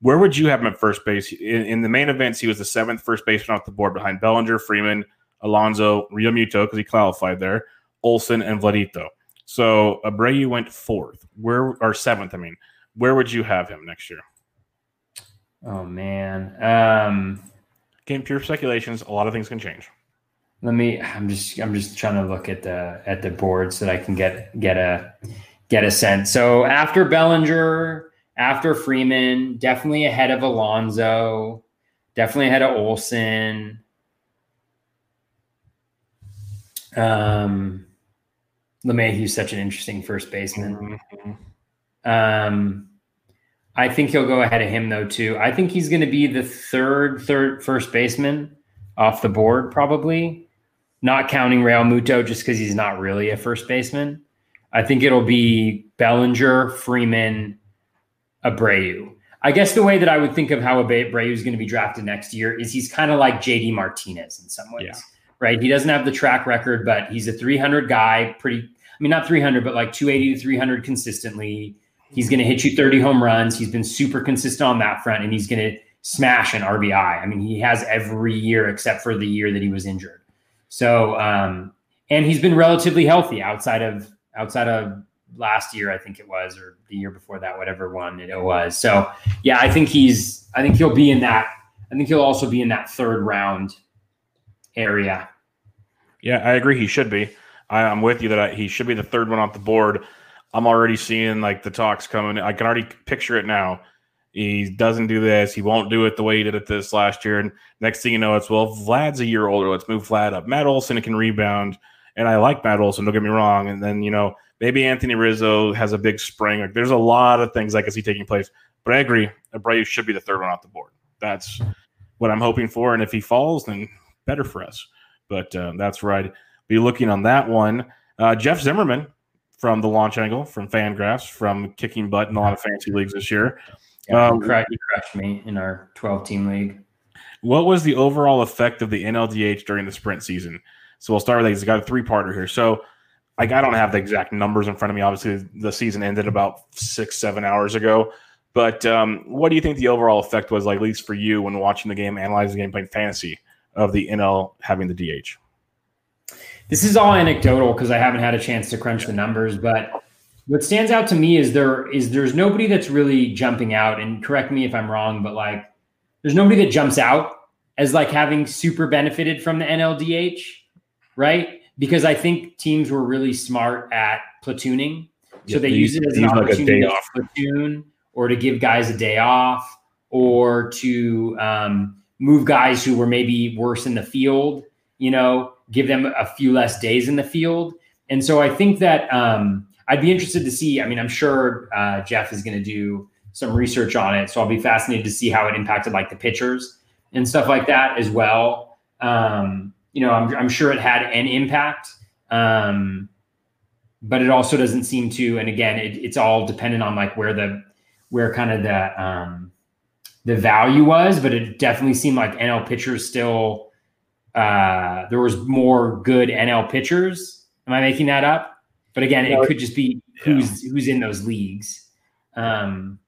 Where would you have him at first base? In, in, the main events, he was the seventh first baseman off the board behind Bellinger, Freeman, Alonso, Realmuto, because he qualified there, Olson, and Vladito. So Abreu went fourth. Where or seventh, I mean. Where would you have him next year? Oh man. Um Again, pure speculations. A lot of things can change. Let me I'm just I'm just trying to look at the at the board so that I can get get a get a sense. So after Bellinger, after Freeman, definitely ahead of Alonso, definitely ahead of Olson. Um, Lemay LeMahieu's such an interesting first baseman. Mm-hmm. Um, I think he'll go ahead of him though too. I think he's going to be the third third first baseman off the board probably, not counting Realmuto just because he's not really a first baseman. I think it'll be Bellinger, Freeman, Abreu. I guess the way that I would think of how Abreu is going to be drafted next year is he's kind of like JD Martinez in some ways. Yeah right? He doesn't have the track record, but he's a 300 guy, pretty, I mean, not 300, but like 280 to 300 consistently. He's going to hit you 30 home runs. He's been super consistent on that front, and he's going to smash an RBI. I mean, he has every year except for the year that he was injured. So, um, and he's been relatively healthy outside of outside of last year, I think it was, or the year before that, whatever one it was. So, yeah, I think he's. I think he'll be in that. I think he'll also be in that third round area. Yeah, I agree. He should be. I, am with you that I, he should be the third one off the board. I'm already seeing like the talks coming. I can already picture it now. He doesn't do this. He won't do it the way he did it this last year. And next thing you know, it's well, Vlad's a year older. Let's move Vlad up. Matt Olson can rebound, And I like Matt Olson, don't get me wrong. And then, you know, maybe Anthony Rizzo has a big spring. Like there's a lot of things I can see taking place. But I agree, Abreu should be the third one off the board. That's what I'm hoping for. And if he falls, then better for us. But uh, that's right. Be looking on that one. Uh, Jeff Zimmerman from the launch angle, from Fangraphs, from kicking butt in a lot of fancy leagues this year. Yeah, um, he crushed me in our 12 team league. What was the overall effect of the NLDH during the sprint season? So we'll start with that. He's got a three parter here. So like I don't have the exact numbers in front of me. Obviously, the season ended about six, seven hours ago. But um, what do you think the overall effect was, like, at least for you, when watching the game, analyzing the game, playing fantasy of the NL having the DH? This is all anecdotal because I haven't had a chance to crunch the numbers. But what stands out to me is there is there's nobody that's really jumping out. And correct me if I'm wrong, but like there's nobody that jumps out as like having super benefited from the NLDH, right? Because I think teams were really smart at platooning. So yeah, they, they use it as an opportunity like to platoon or to give guys a day off or to um, move guys who were maybe worse in the field, you know, give them a few less days in the field. And so I think that um, I'd be interested to see. I mean, I'm sure uh, Jeff is going to do some research on it. So I'll be fascinated to see how it impacted like the pitchers and stuff like that as well. Um, you know, I'm, I'm, sure it had an impact. Um, but it also doesn't seem to, and again, it, it's all dependent on like where the where kind of the um, the value was, but it definitely seemed like NL pitchers still uh, there was more good NL pitchers. Am I making that up? But again, it could just be who's yeah. who's in those leagues. Um,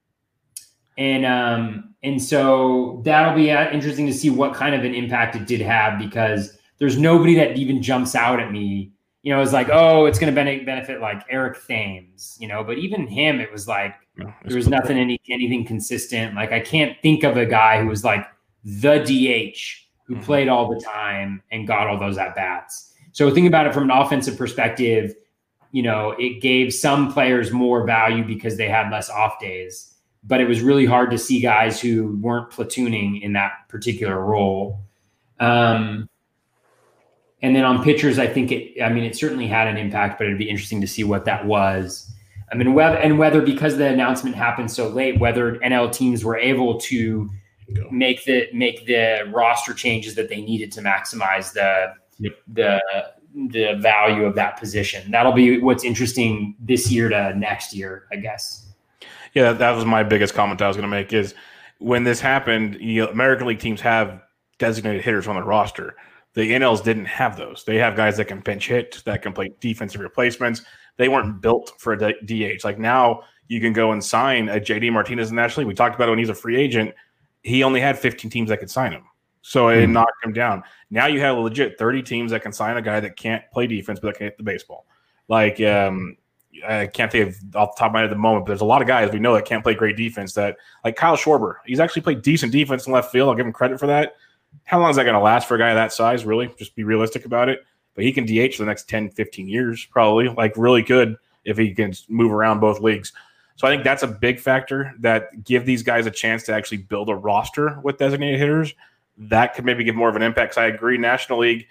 and um, and so that'll be uh, interesting to see what kind of an impact it did have because there's nobody that even jumps out at me. You know, it's like, oh, it's going to benefit like Eric Thames, you know, but even him, it was like no, there was nothing any anything consistent. Like I can't think of a guy who was like the DH who mm-hmm. played all the time and got all those at bats. So think about it from an offensive perspective. You know, it gave some players more value because they had less off days, but it was really hard to see guys who weren't platooning in that particular role. Um, and then on pitchers, I think it. I mean, it certainly had an impact, but it'd be interesting to see what that was. I mean, whether and whether because the announcement happened so late, whether NL teams were able to make the make the roster changes that they needed to maximize the yep. the the value of that position. That'll be what's interesting this year to next year, I guess. Yeah, that was my biggest comment I was going to make is when this happened, you know, American League teams have designated hitters on their roster. The NLs didn't have those. They have guys that can pinch hit, that can play defensive replacements they weren't built for a DH. Like now, you can go and sign a JD Martinez in the National League. We talked about it when he's a free agent. He only had 15 teams that could sign him. So it mm knocked him down. Now you have a legit 30 teams that can sign a guy that can't play defense, but that can hit the baseball. Like, um, I can't think of off the top of my head at the moment, but there's a lot of guys we know that can't play great defense that, like Kyle Schwarber, he's actually played decent defense in left field. I'll give him credit for that. How long is that going to last for a guy that size, really? Just be realistic about it but he can DH for the next 10, 15 years, probably like really good if he can move around both leagues. So I think that's a big factor that give these guys a chance to actually build a roster with designated hitters. That could maybe give more of an impact. I agree, National League,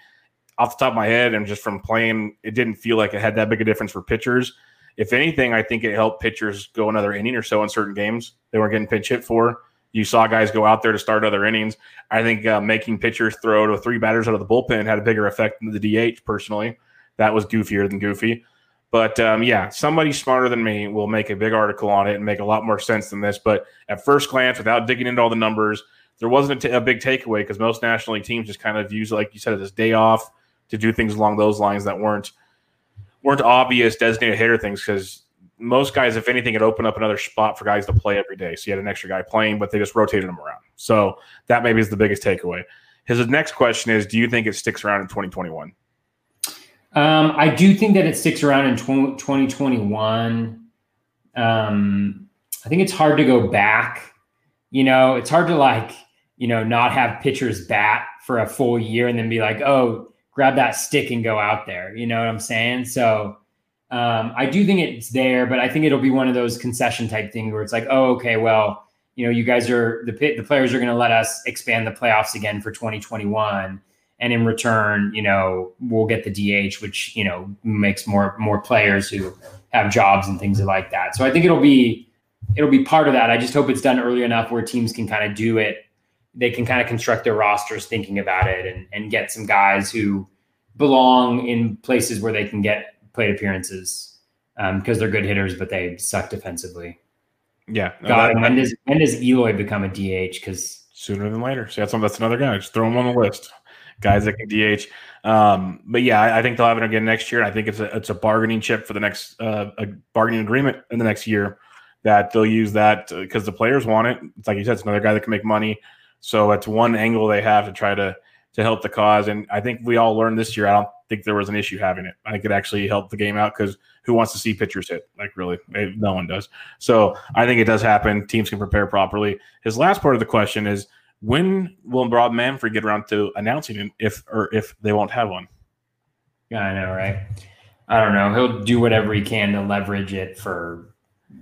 off the top of my head, and just from playing, it didn't feel like it had that big a difference for pitchers. If anything, I think it helped pitchers go another inning or so in certain games they weren't getting pinch hit for. You saw guys go out there to start other innings. I think uh, making pitchers throw to three batters out of the bullpen had a bigger effect than the DH. Personally, that was goofier than goofy. But um, yeah, somebody smarter than me will make a big article on it and make a lot more sense than this. But at first glance, without digging into all the numbers, there wasn't a, t- a big takeaway because most National League teams just kind of use, like you said, this day off to do things along those lines that weren't weren't obvious designated hitter things because most guys, if anything, had opened up another spot for guys to play every day. So you had an extra guy playing, but they just rotated them around. So that maybe is the biggest takeaway. His next question is Do you think it sticks around in 2021? Um, I do think that it sticks around in 2021. Um, I think it's hard to go back. You know, it's hard to like, you know, not have pitchers bat for a full year and then be like, oh, grab that stick and go out there. You know what I'm saying? So, um, I do think it's there, but I think it'll be one of those concession type thing where it's like, oh, okay, well, you know, you guys are the the players are going to let us expand the playoffs again for 2021, and in return, you know, we'll get the DH, which you know makes more more players who have jobs and things like that. So I think it'll be it'll be part of that. I just hope it's done early enough where teams can kind of do it. They can kind of construct their rosters thinking about it and, and get some guys who belong in places where they can get plate appearances because um, they're good hitters, but they suck defensively. Yeah. No, God, that, when does when does Eloy become a DH? Because sooner than later. So that's that's another guy. Just throw him on the list. Guys that can DH. Um, but yeah, I, I, think they'll have it again next year. I think it's a it's a bargaining chip for the next uh, a bargaining agreement in the next year that they'll use that because the players want it. It's like you said, it's another guy that can make money. So it's one angle they have to try to to help the cause. And I think we all learned this year. I don't think there was an issue having it. I think it actually helped the game out because who wants to see pitchers hit? Like really, no one does. So I think it does happen. Teams can prepare properly. His last part of the question is when will Rob Manfred get around to announcing it if or if they won't have one? Yeah, I know, right? I don't know. He'll do whatever he can to leverage it for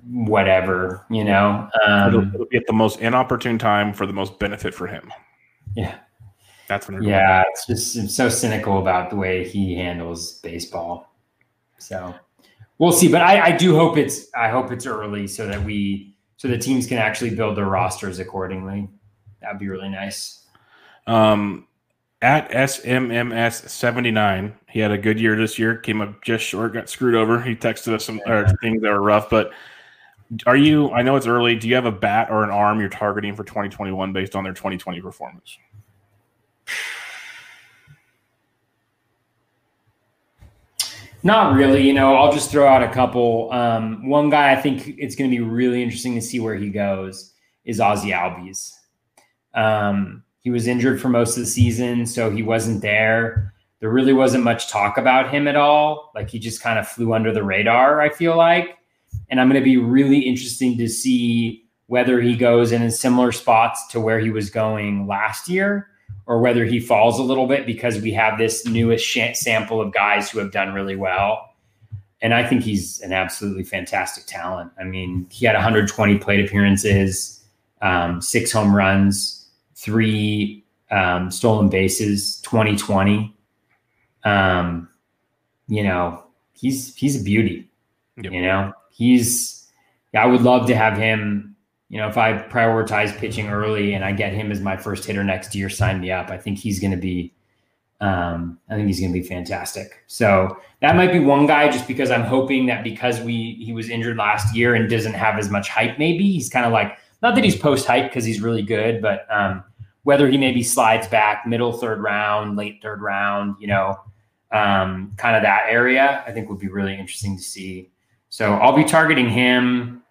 whatever, you know. Um, it'll, it'll, be at the most inopportune time for the most benefit for him. Yeah, that's when. Yeah, it's just it's so cynical about the way he handles baseball. So we'll see, but I, I do hope it's I hope it's early so that we so the teams can actually build their rosters accordingly. That'd be really nice. Um, at SMMS seventy nine, he had a good year this year. Came up just short, got screwed over. He texted us some yeah. things that were rough, but are you? I know it's early. Do you have a bat or an arm you're targeting for 2021 based on their 2020 performance? Not really. You know, I'll just throw out a couple. Um, one guy I think it's going to be really interesting to see where he goes is Ozzy Albies. Um, he was injured for most of the season, so he wasn't there. There really wasn't much talk about him at all. Like he just kind of flew under the radar, I feel like. And I'm going to be really interesting to see whether he goes in similar spots to where he was going last year or whether he falls a little bit because we have this newest sh- sample of guys who have done really well. And I think he's an absolutely fantastic talent. I mean, he had 120 plate appearances, um, six home runs, three um, stolen bases, 2020. Um, you know, he's he's a beauty. Yep. You know, he's. I would love to have him you know, if I prioritize pitching early and I get him as my first hitter next year, sign me up. I think he's going to be, um, I think he's going to be fantastic. So that might be one guy, just because I'm hoping that because we he was injured last year and doesn't have as much hype, maybe he's kind of like not that he's post hype because he's really good, but um, whether he maybe slides back middle third round, late third round, you know, um, kind of that area, I think would be really interesting to see. So I'll be targeting him.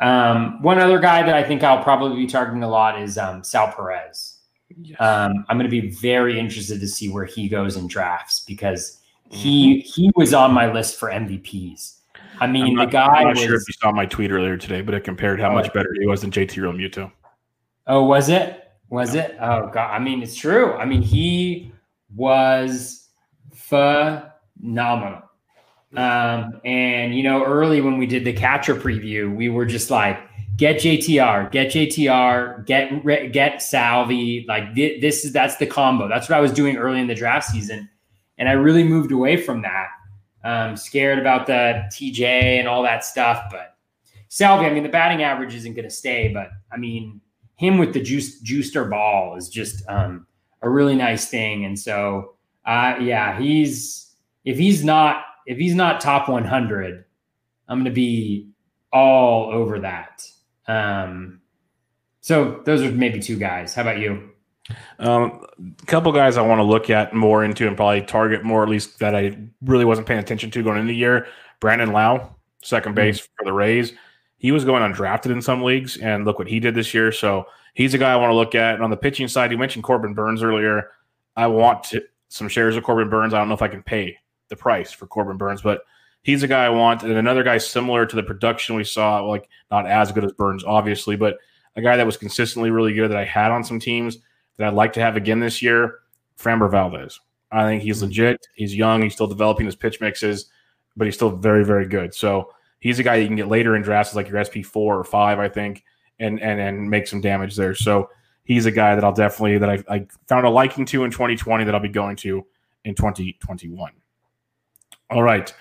Um, one other guy that I think I'll probably be targeting a lot is um, Sal Perez. Yes. Um, I'm going to be very interested to see where he goes in drafts because he mm-hmm. he was on my list for MVPs. I mean, not, the guy. I'm not was, sure if you saw my tweet earlier today, but it compared how oh, much better he was than JT Realmuto. Oh, was it? Was yeah. it? Oh God! I mean, it's true. I mean, he was phenomenal. Um, and you know, early when we did the catcher preview, we were just like, get JTR, get JTR, get get Salvi. Like this is that's the combo. That's what I was doing early in the draft season, and I really moved away from that. Um, scared about the TJ and all that stuff, but Salvi. I mean, the batting average isn't going to stay, but I mean, him with the juice juicer ball is just um, a really nice thing. And so, uh, yeah, he's if he's not if he's not top 100, I'm going to be all over that. Um, so those are maybe two guys. How about you? Um, a couple guys I want to look at more into and probably target more, at least that I really wasn't paying attention to going into the year. Brandon Lowe, second base mm-hmm. for the Rays. He was going undrafted in some leagues, and look what he did this year. So he's a guy I want to look at. And on the pitching side, you mentioned Corbin Burnes earlier. I want to, some shares of Corbin Burnes. I don't know if I can pay the price for Corbin Burnes, but he's a guy I want. And another guy similar to the production we saw, like not as good as Burnes, obviously, but a guy that was consistently really good that I had on some teams that I'd like to have again this year, Framber Valdez. I think he's mm-hmm. legit. He's young. He's still developing his pitch mixes, but he's still very, very good. So he's a guy you can get later in drafts, like your SP four or five, I think, and and and make some damage there. So he's a guy that I'll definitely that I, I found a liking to in 2020 that I'll be going to in 2021. All right.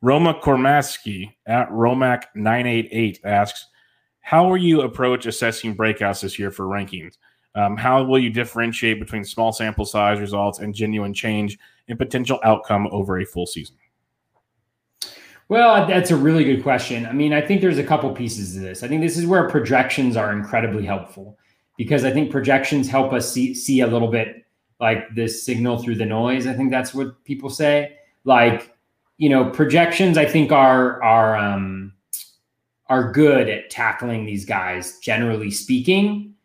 Roma Kormaski at Romac988 asks, How will you approach assessing breakouts this year for rankings? Um, how will you differentiate between small sample size results and genuine change in potential outcome over a full season? Well, that's a really good question. I mean, I think there's a couple pieces to this. I think this is where projections are incredibly helpful because I think projections help us see see a little bit like this signal through the noise. I think that's what people say. Like, you know, projections I think are are um are good at tackling these guys generally speaking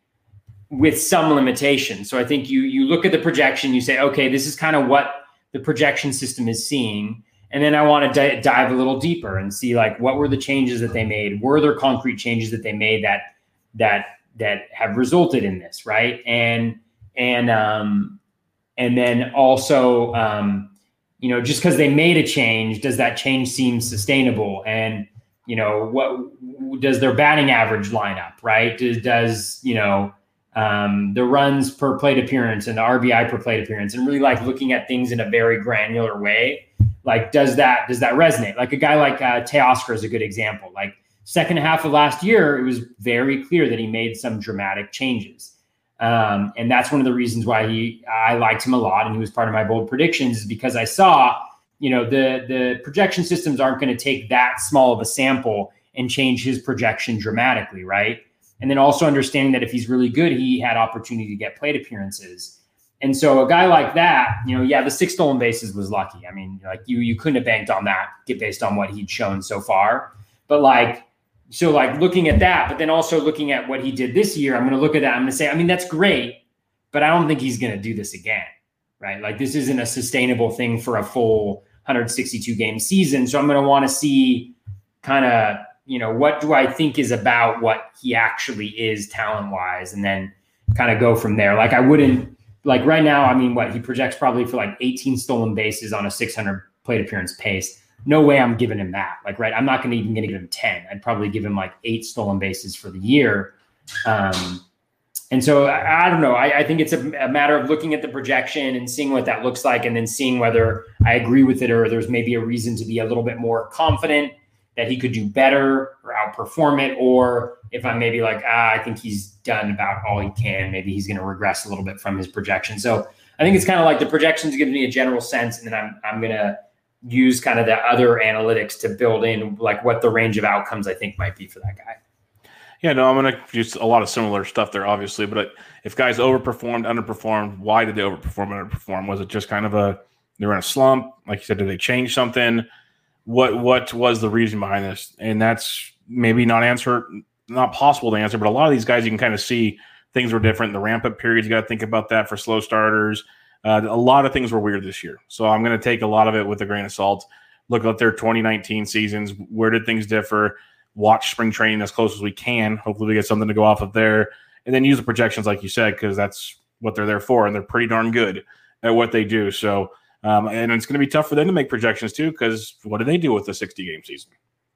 with some limitations. So I think you you look at the projection, you say, okay, this is kind of what the projection system is seeing and then I want to dive a little deeper and see like what were the changes that they made? Were there concrete changes that they made that that that have resulted in this, right? And and um and then also um you know just because they made a change does that change seem sustainable and you know what does their batting average line up right does, does you know um, the runs per plate appearance and the RBI per plate appearance and really like looking at things in a very granular way. Like does that does that resonate? Like a guy like uh, Teoscar is a good example. Like second half of last year it was very clear that he made some dramatic changes. Um, and that's one of the reasons why he i liked him a lot and he was part of my bold predictions is because i saw you know the the projection systems aren't going to take that small of a sample and change his projection dramatically right and then also understanding that if he's really good he had opportunity to get plate appearances and so a guy like that, you know, yeah, the six stolen bases was lucky. I mean, like you you couldn't have banked on that based on what he'd shown so far. But like, so like looking at that, but then also looking at what he did this year, I'm going to look at that. I'm going to say, I mean, that's great, but I don't think he's going to do this again, right? Like this isn't a sustainable thing for a full 162 game season. So I'm going to want to see kind of, you know, what do I think is about what he actually is talent wise, and then kind of go from there. Like I wouldn't like right now, I mean, what he projects probably for like 18 stolen bases on a 600 plate appearance pace. No way I'm giving him that. Like, right, I'm not going to even going to give him 10. I'd probably give him like eight stolen bases for the year. Um, and so I, I don't know. I, I think it's a, a, matter of looking at the projection and seeing what that looks like, and then seeing whether I agree with it or there's maybe a reason to be a little bit more confident that he could do better or outperform it, or if I'm maybe like, ah, I think he's done about all he can, maybe he's going to regress a little bit from his projection. So I think it's kind of like the projections give me a general sense, and then I'm I'm going to use kind of the other analytics to build in like what the range of outcomes I think might be for that guy. Yeah, no, I'm going to use a lot of similar stuff there, obviously. But if guys overperformed, underperformed, why did they overperform, underperform? Was it just kind of a they were in a slump? Like you said, did they change something? What what was the reason behind this? And that's maybe not answer not possible to answer, but a lot of these guys you can kind of see things were different. The ramp up periods, you got to think about that for slow starters. Uh, a lot of things were weird this year. So I'm going to take a lot of it with a grain of salt. Look at their 2019 seasons. Where did things differ? Watch spring training as close as we can. Hopefully, we get something to go off of there. And then use the projections, like you said, because that's what they're there for. And they're pretty darn good at what they do. So, um, and it's going to be tough for them to make projections too, because what do they do with the 60 game season?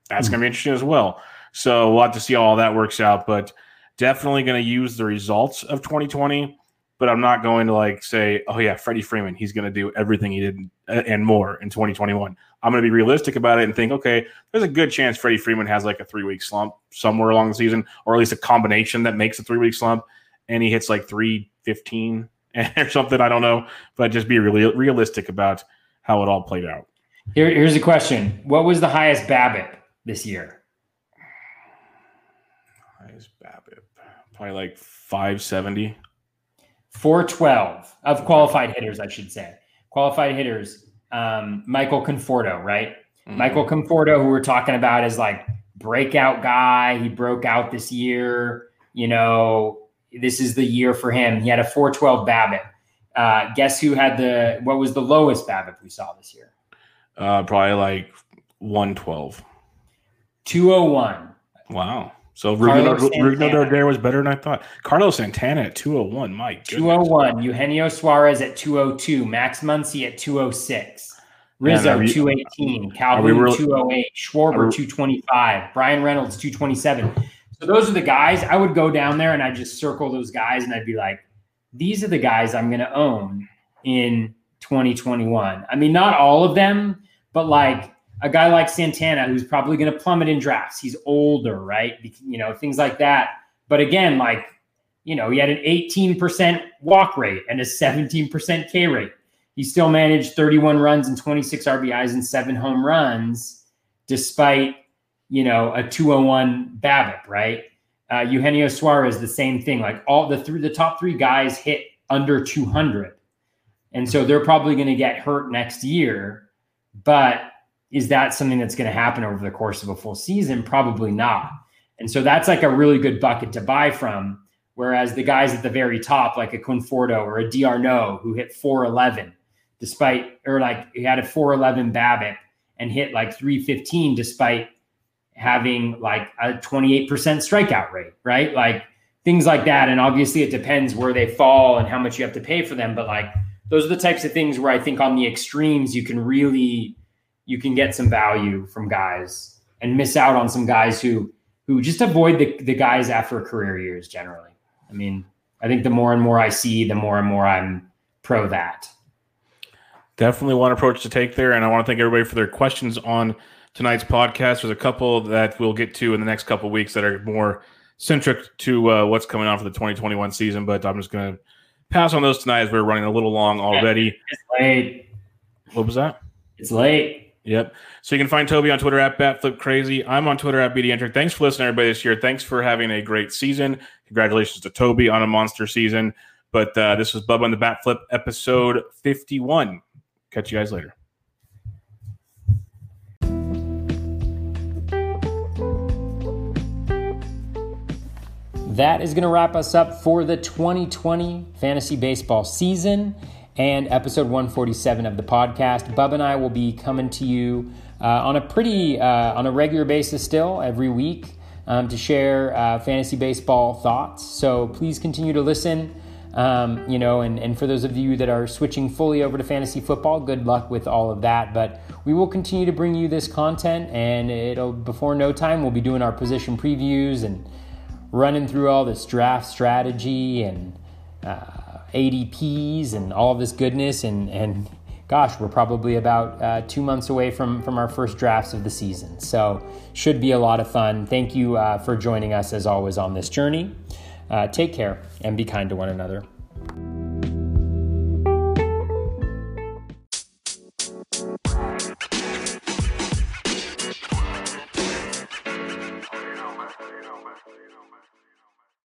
That's mm-hmm. going to be interesting as well. So we'll have to see how all that works out. But definitely going to use the results of 2020. But I'm not going to like say, oh yeah, Freddie Freeman, he's going to do everything he did and more in 2021. I'm going to be realistic about it and think, okay, there's a good chance Freddie Freeman has like a three week slump somewhere along the season, or at least a combination that makes a three week slump, and he hits like 315 or something. I don't know, but just be really realistic about how it all played out. Here, here's a question: What was the highest BABIP this year? Highest BABIP, probably like 570. 412 of qualified hitters, I should say. Qualified hitters. Um, Michael Conforto, right? Mm-hmm. Michael Conforto, who we're talking about, is like breakout guy. He broke out this year. You know, this is the year for him. He had a 412 BABIP. Uh, guess who had the what was the lowest BABIP we saw this year? Uh, probably like 112. 201. Wow. So Rougned Odor was better than I thought. Carlos Santana at 201. My goodness. 201. Eugenio Suarez at 202. Max Muncy at 206. Rizzo, Man, 218. Calhoun, really, 208. Schwarber, 225. Bryan Reynolds, 227. So those are the guys I would go down there and I'd just circle those guys and I'd be like, these are the guys I'm going to own in 2021. I mean, not all of them, but like a guy like Santana, who's probably going to plummet in drafts. He's older, right? You know, things like that. But again, like, you know, he had an 18% walk rate and a 17% K rate. He still managed 31 runs and 26 RBIs and seven home runs, despite you know, a 201 BABIP, right? Uh, Eugenio Suarez, the same thing. Like all the three, the top three guys hit under 200. And so they're probably going to get hurt next year. But is that something that's going to happen over the course of a full season? Probably not. And so that's like a really good bucket to buy from. Whereas the guys at the very top, like a Conforto or a d'Arnaud, who hit 411, despite, or like he had a 411 BABIP and hit like 315 despite having like a 28% strikeout rate, right? Like things like that. And obviously it depends where they fall and how much you have to pay for them. But like those are the types of things where I think on the extremes you can really you can get some value from guys and miss out on some guys who who just avoid the, the guys after career years generally. I mean, I think the more and more I see, the more and more I'm pro that. Definitely one approach to take there. And I want to thank everybody for their questions on tonight's podcast. There's a couple that we'll get to in the next couple weeks that are more centric to uh, what's coming on for the 2021 season, but I'm just going to pass on those tonight as we're running a little long already. It's late. What was that? It's late. Yep. So you can find Toby on Twitter at BatFlipCrazy. I'm on Twitter at BDentric. Thanks for listening, everybody, this year. Thanks for having a great season. Congratulations to Toby on a monster season. But uh, this was Bubba on the Bat Flip, episode 51. Catch you guys later. That is going to wrap us up for the 2020 fantasy baseball season and episode 147 of the podcast. Bub and I will be coming to you uh, on a pretty uh, on a regular basis still every week um, to share uh, fantasy baseball thoughts. So please continue to listen. Um, you know, and, and for those of you that are switching fully over to fantasy football, good luck with all of that. But we will continue to bring you this content, and it'll before no time we'll be doing our position previews and running through all this draft strategy and uh, ADPs and all this goodness. And, and gosh, we're probably about uh, two months away from, from our first drafts of the season. So, should be a lot of fun. Thank you uh, for joining us as always on this journey. Uh, take care and be kind to one another.